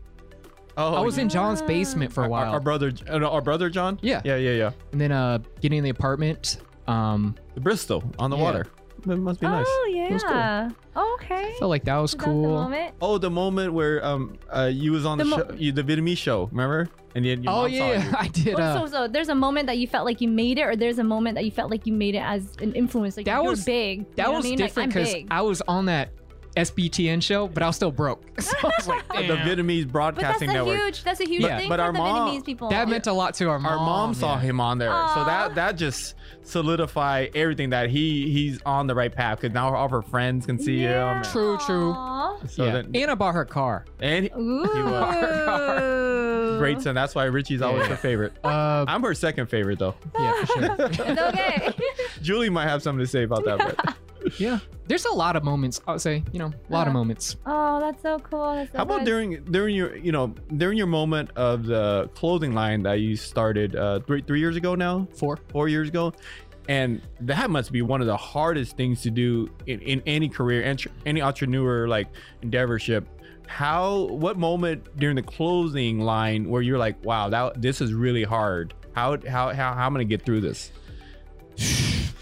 oh, I was in Ah. John's basement for a while. our brother, uh, our brother John. Yeah. yeah, yeah, yeah. and then uh, getting in the apartment. Um, The Bristol on the Yeah. water. It must be nice. Oh yeah. was cool. Oh, okay. felt like that was Is that the cool. moment? Oh, the moment where um uh you was on the, The show, you, the Vietnamese show, remember? And then your Oh mom saw yeah, you. (laughs) I did. Well, Uh, so, so there's a moment that you felt like you made it, or there's a moment that you felt like you made it as an influence. Like That you're was- big. You that know was I mean? Different because big. I was on that SBTN show, but I was still broke. (laughs) So I was like, the damn. Vietnamese But that's broadcasting a network. huge. That's a huge Yeah. thing But for our the mom- Vietnamese people. that meant a lot to our mom. Our mom saw yeah. him on there, so that that just solidified everything that he he's on the right path because now all of her friends can see Yeah. him. True, true. So yeah. then, and I bought her car. and he- Ooh. great son. That's why Richie's always Yeah. her favorite. Uh, I'm her second favorite though. yeah, for sure. (laughs) It's okay. (laughs) Julie might have something to say about that, but yeah, there's a lot of moments. I would say, you know, a lot of Uh, moments. Oh, that's so cool. That's so How about good. during during your you know during your moment of the clothing line that you started uh, three three years ago now, Four. four years ago, and that must be one of the hardest things to do in, in any career, entre- any entrepreneur like endeavorship. How what moment during the clothing line where you're like, wow, that this is really hard. How how how, how am I gonna get through this? (sighs) (laughs)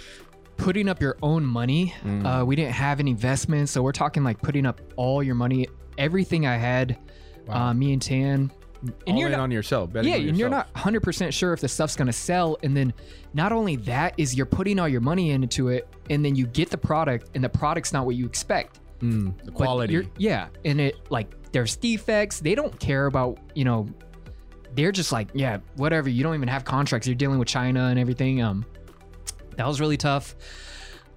putting up your own money. Mm. Uh, we didn't have any investments, so we're talking like putting up all your money, everything I had. Wow. Uh, me and Tan, and All you're in not, on yourself. yeah, on and you're not 100 percent sure if the stuff's gonna sell. And then not only that is you're putting all your money into it, and then you get the product, and the product's not what you expect. Mm, the quality. yeah, and it like there's defects. They don't care about you know. They're just like yeah, whatever. You don't even have contracts. You're dealing with China and everything. Um, that was really tough.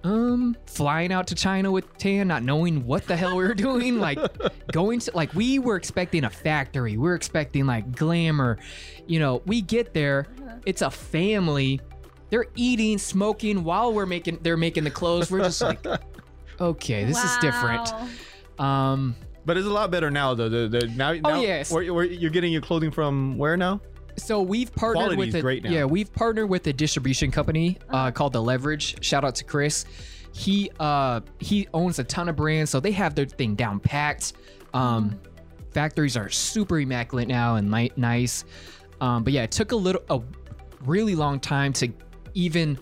Um, flying out to China with Tan, not knowing what the hell we were doing, like (laughs) going to like we were expecting a factory. We were expecting like glamour. You know, we get there, it's a family. They're eating, smoking while we're making. They're making the clothes. We're just like, (laughs) okay, this is different. Um, But it's a lot better now, though. The, the, now, now Oh, yes. where, where you're getting your clothing from where now? So we've partnered Quality with a, great now. yeah, we've partnered with a distribution company uh, called The Leverage. Shout out to Chris. He uh he owns a ton of brands, so they have their thing down packed. Um, factories are super immaculate now and ni- nice. Um, but yeah, it took a little a really long time to even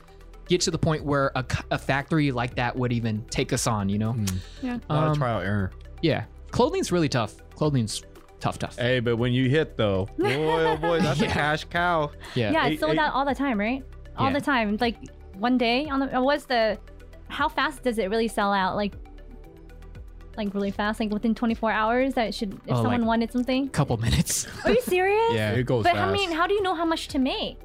get to the point where a factory like that would even take us on. You know? Yeah. A lot of Um, trial error. Yeah, clothing's really tough. Clothing's tough, tough. Hey, but when you hit though, (laughs) boy, oh boy, that's a Yeah. cash cow. Yeah. Yeah, Eight- it's sold eight- out all the time, right? All Yeah. the time. Like one day on the uh, what's the how fast does it really sell out? Like like really fast, like within 24 hours that should if Oh, someone like- wanted something. Couple minutes. Are you (laughs) serious? Yeah. It goes But fast. I mean, how do you know how much to make?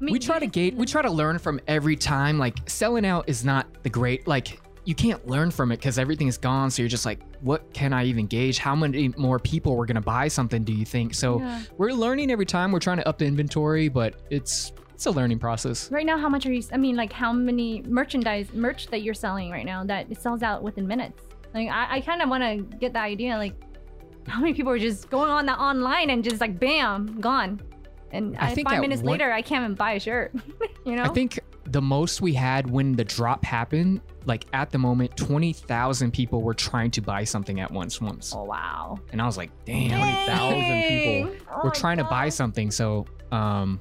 I mean, we try to gate we try to learn from every time like selling out is not the great like you can't learn from it because everything is gone so you're just like what can i even gauge how many more people were going to buy something do you think so Yeah. we're learning every time we're trying to up the inventory but it's it's a learning process Right now, how much are you? I mean, like how many merchandise merch that you're selling right now that it sells out within minutes? Like I, I kind of want to get the idea, like how many people are just going on that online and just like bam, gone, and I five minutes one- later I can't even buy a shirt. (laughs) you know? i think the most we had when the drop happened like at the moment 20000 people were trying to buy something at once once Oh wow. and i was like damn 20,000 people. Oh we're my trying to buy something so um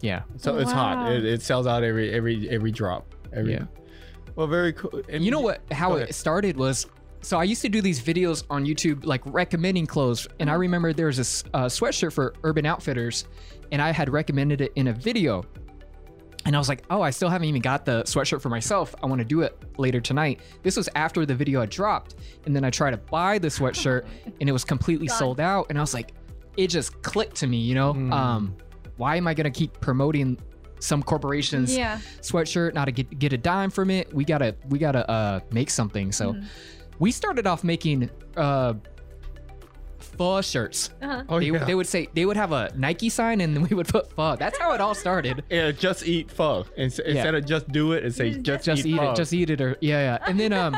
yeah So it's hot. It, it sells out every every every drop. Every, Yeah. Well, very cool. And you know what how it started was so i used to do these videos on youtube like recommending clothes and i remember there was a uh, sweatshirt for urban outfitters and i had recommended it in a video and i was like oh i still haven't even got the sweatshirt for myself i want to do it later tonight this was after the video had dropped and then i tried to buy the sweatshirt (laughs) and it was completely Gone. sold out and i was like it just clicked to me you know Mm. um why am i going to keep promoting some corporations Yeah. sweatshirt, not to get get a dime from it. We gotta we gotta uh make something. So Mhm. we started off making uh pho shirts. Uh-huh. Oh, they, yeah. they would say they would have a Nike sign and then we would put pho. That's how it all started. Yeah, just eat pho. Ins- Instead of just do it and say Just- just, Just eat, eat pho. it, just eat it, or yeah, yeah. And then um,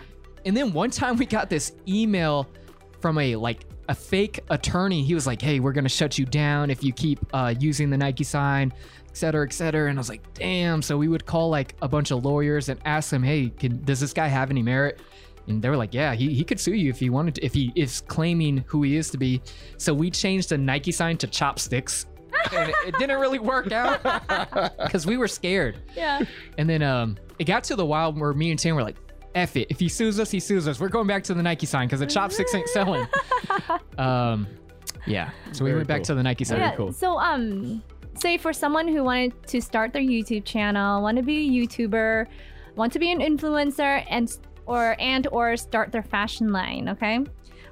(laughs) and then one time we got this email from a like a fake attorney. He was like, "Hey, we're gonna shut you down if you keep uh, using the Nike sign." Et cetera, et cetera. And I was like, damn. So we would call like a bunch of lawyers and ask them, hey, can, does this guy have any merit? And they were like, yeah, he, he could sue you if he wanted to, if he is claiming who he is to be. So we changed the Nike sign to chopsticks. and it, it didn't really work (laughs) out because we were scared. Yeah. And then um, it got to the wild where me and Tim were like, F it. If he sues us, he sues us. We're going back to the Nike sign because the chopsticks ain't selling. (laughs) um, yeah. So we Very went back cool. to the Nike sign. yeah. cool. So um, say for someone who wanted to start their YouTube channel, want to be a YouTuber, want to be an influencer, and or and or start their fashion line. Okay.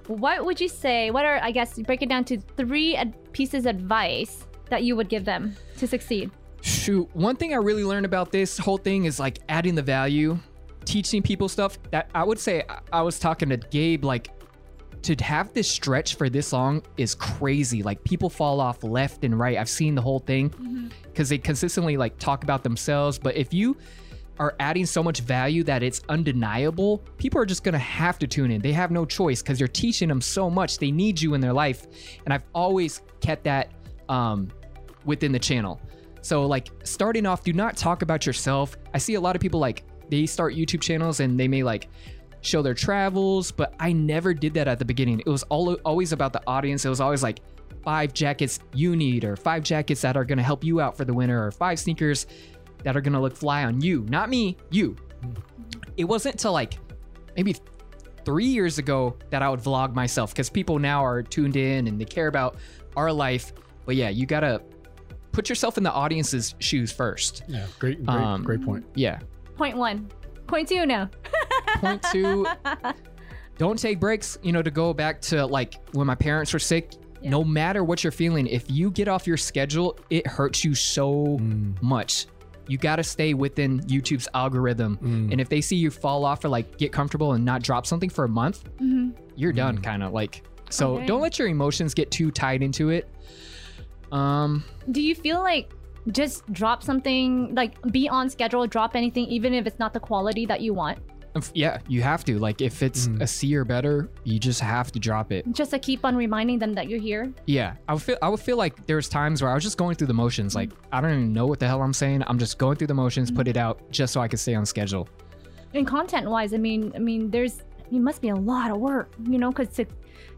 What would you say? What are I guess break it down to three ad- pieces of advice that you would give them to succeed? Shoot, one thing I really learned about this whole thing is like adding the value, teaching people stuff. That I would say I- I was talking to Gabe like to have this stretch for this long is crazy. Like people fall off left and right. I've seen the whole thing mm-hmm. because they consistently like talk about themselves. But if you are adding so much value that it's undeniable, people are just gonna have to tune in. They have no choice because you're teaching them so much. They need you in their life. And I've always kept that um, within the channel. So, like, starting off, do not talk about yourself. I see a lot of people like they start YouTube channels and they may like show their travels, but I never did that at the beginning. It was all always about the audience. It was always like five jackets you need, or five jackets that are gonna help you out for the winter, or five sneakers that are gonna look fly on you, not me, you. It wasn't till like maybe three years ago that I would vlog myself because people now are tuned in and they care about our life. But yeah, you gotta put yourself in the audience's shoes first. Yeah, great, great, Um, great point. Yeah. Point one. Point two now. (laughs) Point two, don't take breaks. You know, to go back to like when my parents were sick, Yeah. no matter what you're feeling, if you get off your schedule, it hurts you so Mm. much. You got to stay within YouTube's algorithm. Mm. And if they see you fall off or like get comfortable and not drop something for a month, Mhm. you're done Mm. kind of like. So Okay. don't let your emotions get too tied into it. Um, Do you feel like just drop something, like be on schedule, drop anything, even if it's not the quality that you want, f- yeah, you have to. Like if it's Mm. a C or better, you just have to drop it. just to keep on reminding them that you're here? Yeah, I would feel I would feel like there's times where I was just going through the motions. Like I don't even know what the hell I'm saying. I'm just going through the motions, put it out just so I could stay on schedule. And content wise, I mean, I mean, there's it must be a lot of work, you know, because to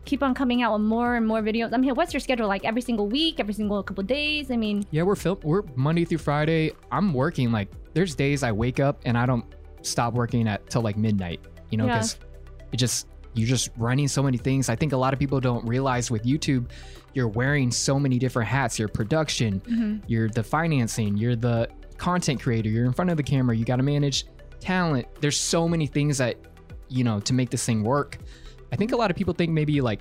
keep on coming out with more and more videos. I mean, what's your schedule like? Every single week, every single couple days? I mean, Yeah, we're film we're Monday through Friday. I'm working like there's days I wake up and I don't stop working at till like midnight. You know, Yeah. because it just you're just running so many things. I think a lot of people don't realize with YouTube, you're wearing so many different hats. You're production, mhm. you're the financing, you're the content creator, you're in front of the camera, you got to manage talent. There's so many things that, you know, to make this thing work. I think a lot of people think maybe like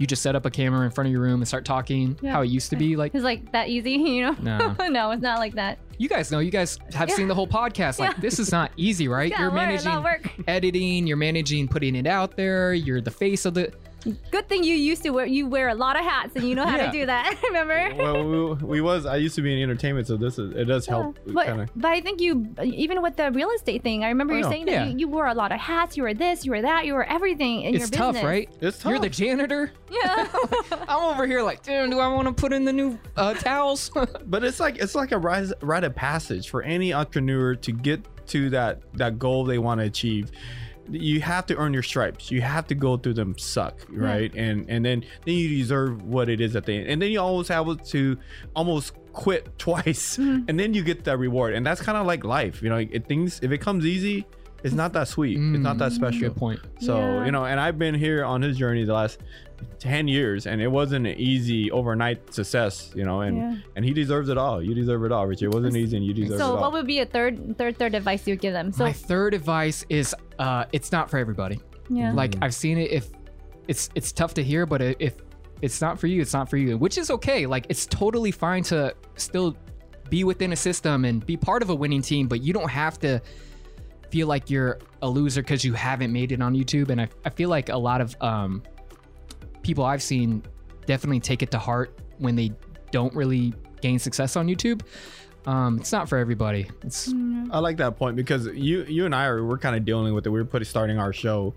you just set up a camera in front of your room and start talking Yeah. how it used to be. Like, it's like that easy, (laughs) you know? no, (laughs) no, it's not like that. you guys know, you guys have Yeah. seen the whole podcast. Like, Yeah. this is not easy, right? You're work, a lot managing editing, you're managing putting it out there, you're the face of the. Good thing you used to wear you wear a lot of hats and you know how Yeah. to do that. (laughs) Remember? well, we, we was. I used to be in entertainment, so this is it does help. Yeah. But, Kind of. but I think you, even with the real estate thing, I remember Oh, you yeah. saying Yeah. that you, you wore a lot of hats. You were this, you were that, you were everything in It's your tough, business. right? It's tough. You're the janitor. Yeah. (laughs) I'm over here like, damn, do I want to put in the new uh, towels? (laughs) but it's like it's like a rise, rite of passage for any entrepreneur to get to that that goal they want to achieve you have to earn your stripes you have to go through them suck right and and then then you deserve what it is at the end and then you always have to almost quit (laughs) twice mm-hmm. and then you get that reward and that's kind of like life you know it, things if it comes easy it's not that sweet it's not that mm, special Good point. so Yeah. you know, and I've been here on his journey the last ten years, and it wasn't an easy overnight success. You know, and Yeah. and he deserves it all. You deserve it all, Richard. It wasn't easy, and you deserve so it all. So, what would be a third, third, third advice you would give them? So My third advice is, uh, it's not for everybody. yeah. Like I've seen it. If it's it's tough to hear, but if it's not for you, it's not for you, which is okay. Like it's totally fine to still be within a system and be part of a winning team, but you don't have to feel like you're a loser because you haven't made it on YouTube. And I, I feel like a lot of um, people I've seen definitely take it to heart when they don't really gain success on YouTube. Um, it's not for everybody. It's I like that point because you you and I are we're kind of dealing with it. We're putting starting our show,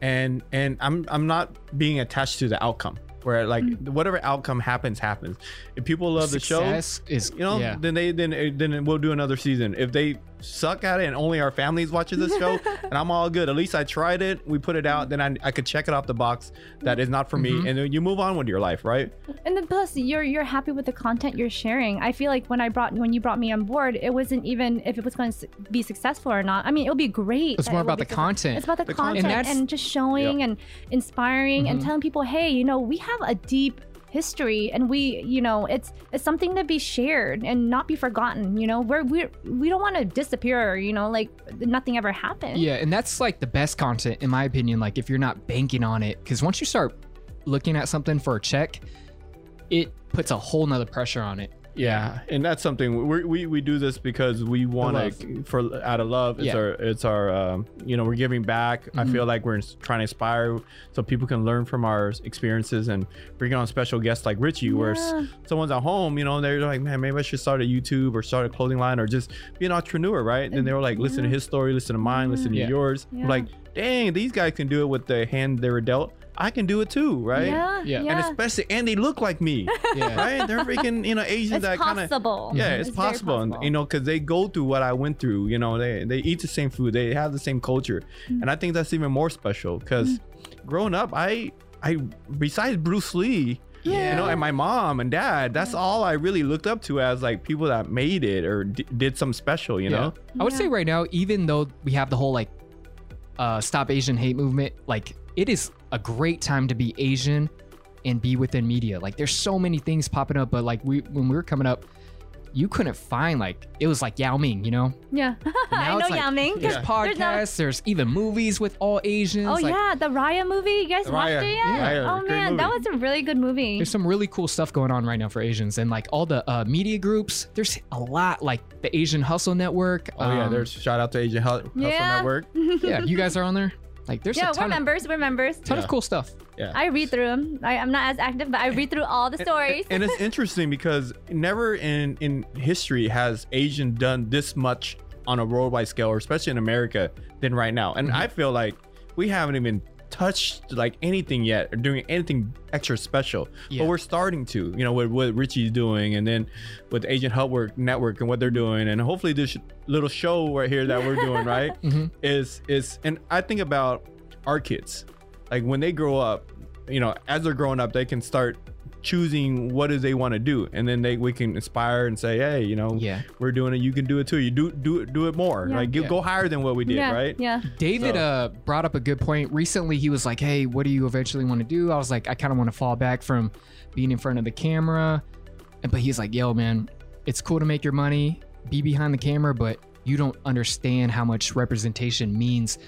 and and I'm I'm not being attached to the outcome. Where like whatever outcome happens happens. If people love the show, success is you know, yeah. then they then then we'll do another season. If they suck at it and only our families watching this show, (laughs) and I'm all good. At least I tried it. We put it out. Then I, I could check it off the box. That is not for Mm-hmm. me, and then you move on with your life, right? And then plus you're you're happy with the content you're sharing. I feel like when I brought when you brought me on board, it wasn't even if it was going to be successful or not. I mean, it'll be great. It's more about the successful. content. It's about the, The content content. and, And just showing and inspiring and Mhm. telling people, hey, you know, we have a deep history and we you know it's it's something to be shared and not be forgotten you know we're we're we don't want to disappear you know like nothing ever happened Yeah, and that's like the best content in my opinion. Like if you're not banking on it, because once you start looking at something for a check, it puts a whole nother pressure on it. Yeah, and that's something we we, we do this because we want to for out of love. It's Yeah. our it's our um, you know we're giving back. I feel like we're trying to inspire so people can learn from our experiences and bring on special guests like Richie, where s- someone's at home, you know, they're like, man, maybe I should start a YouTube or start a clothing line or just be an entrepreneur, right? And they were like, listen to his story, listen to mine, listen to Yeah. yours. Yeah. Like, dang, these guys can do it with the hand they were dealt. I can do it too, right? Yeah, Yeah. yeah. And especially, and they look like me, (laughs) Yeah. right? They're freaking, you know, Asians it's that kind of possible. yeah, it's, very possible, and you know, because they go through what I went through. You know, they they eat the same food, they have the same culture, Mm. and I think that's even more special. Because growing up, I I besides Bruce Lee, Yeah. you know, and my mom and dad, that's all I really looked up to as like people that made it or d- did something special. You know, I would say right now, even though we have the whole like uh, stop Asian hate movement, like it is a great time to be Asian and be within media. Like there's so many things popping up, but like we when we were coming up, you couldn't find like it was like Yao Ming, you know? Yeah, (laughs) I know it's like- Yao Ming. There's (laughs) Yeah. podcasts, there's, even movies with all Asians. Oh like, yeah, the Raya movie. You guys Raya. watched it yet? Yeah. Oh Great man, that was a really good movie. There's some really cool stuff going on right now for Asians, and like all the uh, media groups. There's a lot, like the Asian Hustle Network. oh yeah, um, there's shout out to Asian Hus- Hustle Yeah. Network. (laughs) yeah. You guys are on there. Like there's yeah, a we're ton of, members. We're members. ton Yeah. of cool stuff. Yeah, I read through them. I, I'm not as active, but I read through all the stories. and it's interesting because never in in history has Asian done this much on a worldwide scale, or especially in America, than right now. And mm-hmm. I feel like we haven't even touched like anything yet or doing anything extra special Yeah. but we're starting to you know with what richie's doing and then with Agent hub work network and what they're doing and hopefully this little show right here that we're doing right (laughs) Mhm. is is and i think about our kids like when they grow up you know as they're growing up they can start choosing what is they want to do and then they we can inspire and say hey you know Yeah. we're doing it you can do it too you do do it do it more Yeah. like give, Yeah. go higher than what we did yeah, right Yeah. David So- uh, brought up a good point. Recently, he was like, "Hey, what do you eventually want to do?" I was like, "I kind of want to fall back from being in front of the camera," and but he's like, "Yo, man, it's cool to make your money, be behind the camera, but you don't understand how much representation means."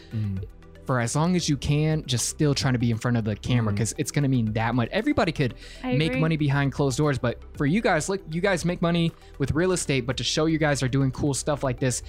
For as long as you can, just still trying to be in front of the camera mm. because it's gonna mean that much. Everybody could I make agree. money behind closed doors, but for you guys, look, you guys make money with real estate, but to show you guys are doing cool stuff like this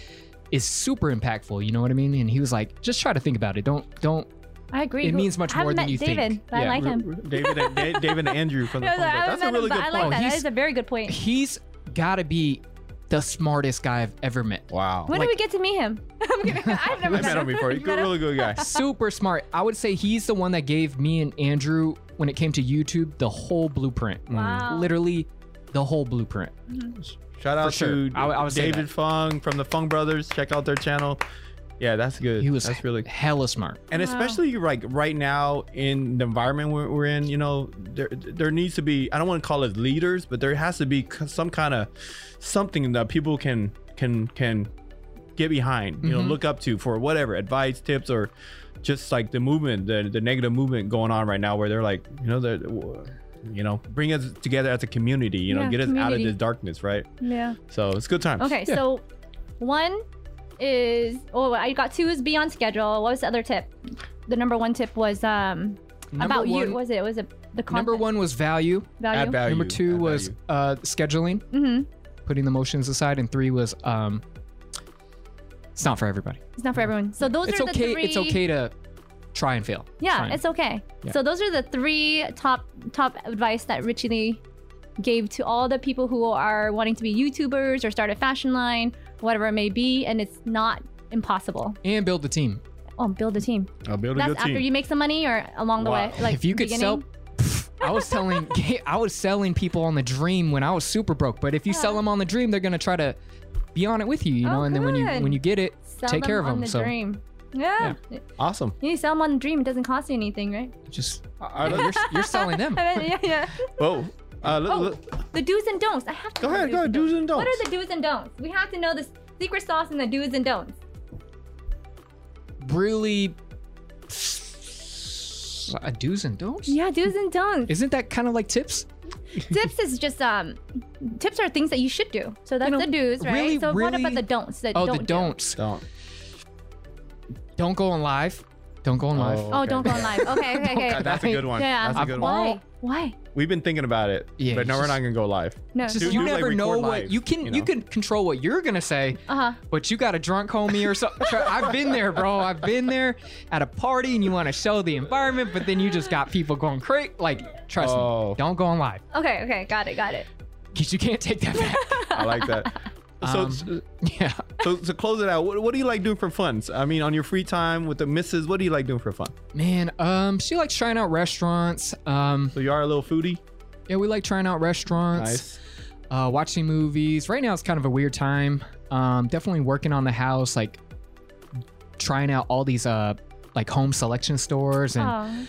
is super impactful. You know what I mean? And he was like, just try to think about it. Don't don't. I agree. It means much I haven't more than met you think. David, But I like him. david and david and andrew from the (laughs) I was phone like, I Book. haven't that's a really him, good but I point like oh, that. That He's- a very good point. He's got to be the smartest guy I've ever met. wow When like- did we get to meet him? (laughs) I'm kidding. I've (laughs) never I met him before. He's a met him? really good guy. (laughs) Super smart. I would say he's the one that gave me and Andrew, when it came to YouTube, the whole blueprint. Wow. Literally, the whole blueprint. Mm-hmm. Shout out sure. to I I would say David that. Fung from the Fung Brothers. Check out their channel. Yeah, that's good. He was that's really hella smart. and Wow. especially like right now in the environment we're, we're in. You know, there there needs to be. I don't want to call it leaders, but there has to be some kind of something that people can can can get behind. You know, Mhm. look up to for whatever advice, tips, or just like the movement, the the negative movement going on right now, where they're like, you know, they're you know, bring us together as a community. You know, Yeah, get us out of community. this darkness, right? Yeah. So it's good time. Okay, Yeah. so one is oh I got two is be on schedule. What was the other tip? The number one tip was um Number about one, you. Was it was it the content Number one was value. value? Add value. Number two add was value. uh, scheduling, mm-hmm. putting the motions aside, and three was um, it's not for everybody. It's not for everyone. So those It's are the okay. three. It's okay to try and fail. Yeah, fine. it's okay. Yeah. So those are the three top top advice that Richie Le gave to all the people who are wanting to be YouTubers or start a fashion line, whatever it may be, and it's not impossible. and build the team. Oh, build a team. I'll build a That's good after team. you make some money or along the Wow. way. Like if you could sell, beginning? I was telling, (laughs) (laughs) I was selling people on the dream when I was super broke. But if you sell uh-huh. them on the dream, they're gonna try to be on it with you, you Oh, know. and then when you good. when you get it, Sell take them care of on them. the So dream. Yeah. awesome. You sell them on the dream. It doesn't cost you anything, right? just I- you're, you're selling them. (laughs) I mean, yeah, yeah. Oh, uh, look, Oh, look. the do's and don'ts. I have to Go ahead, the go ahead, do's and don'ts. What are the do's and don'ts? We have to know the secret sauce and the do's and don'ts. Really, uh, do's and don'ts. Yeah, do's and don'ts. Isn't that kind of like tips? tips is just um tips are things that you should do. So that's know, the do's, right? really, so what about the don'ts that Oh, don't the don'ts. Don't. Don't go on live. Don't go on live. Oh, don't go on live. Okay, okay, (laughs) okay. That's a good one. Yeah. That's a I've good Why? one. Why? We've been thinking about it, Yeah, but no, it's we're not gonna go live. No. Just Dude, you you, like, never know what live, you can. you You, can control what you're gonna say, Uh huh. but you got a drunk homie or something. I've been there, bro. I've been there at a party, and you want to show the environment, but then you just got people going crazy. Like, trust Oh. me, don't go on live Okay. Okay. Got it. Got it. because you can't take that back. (laughs) I like that. So, Um, yeah. (laughs) so to close it out, what, what do you like doing for fun? I mean, on your free time with the missus, what do you like doing for fun? Man, um, she likes trying out restaurants. Um, So you are a little foodie. yeah, we like trying out restaurants. Nice. uh, watching movies. Right now, it's kind of a weird time. Um, definitely working on the house, like trying out all these uh, like home selection stores, and Oh.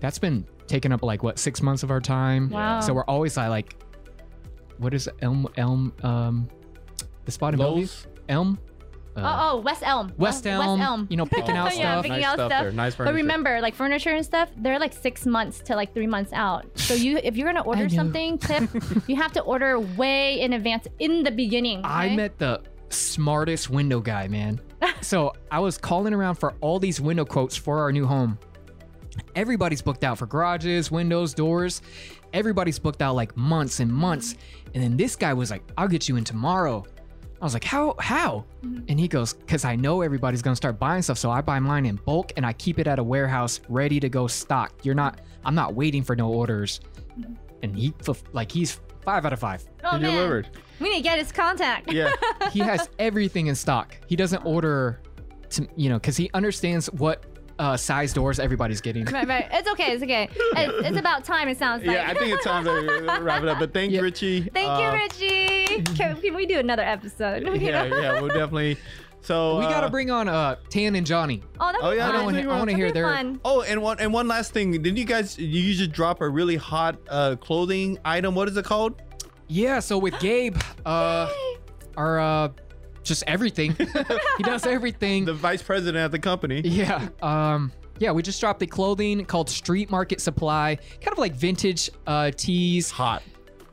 that's been taking up like what six months of our time. Wow. So we're always uh, like, what is? Elm Elm um, the spot in Bellevue? Lowe's. Elm. Uh, Oh, oh, West Elm. West Oh, Elm, West Elm. you know, (laughs) picking out Yeah, stuff. picking Nice out stuff stuff. there. Nice But remember, like furniture and stuff, they're like six months to like three months out. So you, if you're gonna order something, tip, (laughs) you have to order way in advance in the beginning. I met the smartest window guy, man. (laughs) so I was calling around for all these window quotes for our new home. Everybody's booked out for garages, windows, doors. Everybody's booked out like months and months. And then this guy was like, I'll get you in tomorrow. I was like, how? How? And he goes, because I know everybody's gonna start buying stuff, so I buy mine in bulk and I keep it at a warehouse ready to go stock. You're not, I'm not waiting for no orders. And he, like, he's five out of five. Oh, He man. delivered. We need to get his contact. Yeah. (laughs) he has everything in stock. He doesn't order to you know because he understands what uh, size doors everybody's getting. Right, right. It's okay. It's okay. It's, it's about time. It sounds like. yeah, I think it's time to (laughs) wrap it up. But thank Yeah. you, Richie. Thank you, Uh, Richie. Can, can we do another episode? (laughs) Yeah, yeah, we'll definitely. So we gotta uh, bring on uh Tan and Johnny. Oh, that'd Oh, yeah, fun. I wanna- I wanna That'd hear their- fun. Oh, and one and one last thing. Didn't you guys? You usually drop a really hot uh, clothing item. What is it called? Yeah, so with Gabe, uh, our uh, just everything. (laughs) he does everything. The vice president at the company. yeah. Um. Yeah, we just dropped the clothing called Street Market Supply, kind of like vintage uh tees. Hot.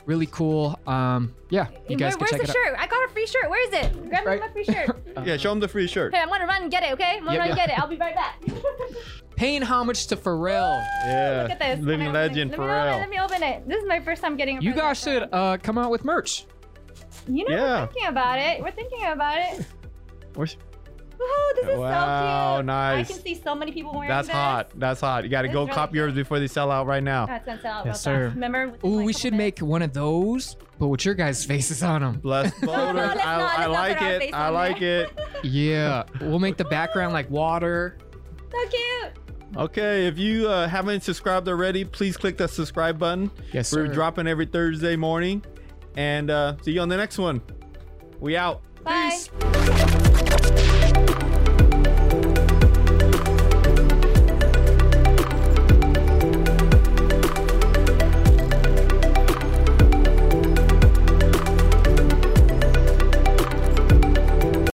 Really cool. Um. Yeah, you guys Where, can where's check the it out. shirt? I got a free shirt. Where is it? Grab me Right. my free shirt. (laughs) yeah, show him the free shirt. Okay, I'm gonna run and get it. Okay, I'm gonna Yep, run and get it. I'll be right back. (laughs) (laughs) Paying homage to Pharrell. Yeah. Look at this. Living Can I open legend it? for let me open it. Let me open it. This is my first time getting. a You guys should uh come out with merch. You know, Yeah. we're thinking about it. We're thinking about it. Where's- Woohoo, this is Wow, so cute. nice. I can see so many people wearing That's this. hot. That's hot. You got to go is really cop yours before they sell out right now. That's gonna sell out Yes, sir. fast. Remember? within, Oh, like, we should minutes? make one of those, but with your guys' faces on them. Bless (laughs) voters. let's not. I, Let's I not like it. I like it. Yeah, we'll make the background like water. So cute. Okay, if you uh, haven't subscribed already, please click the subscribe button. Yes, sir. We're dropping every Thursday morning. And uh, see you on the next one. We out. Bye. Peace.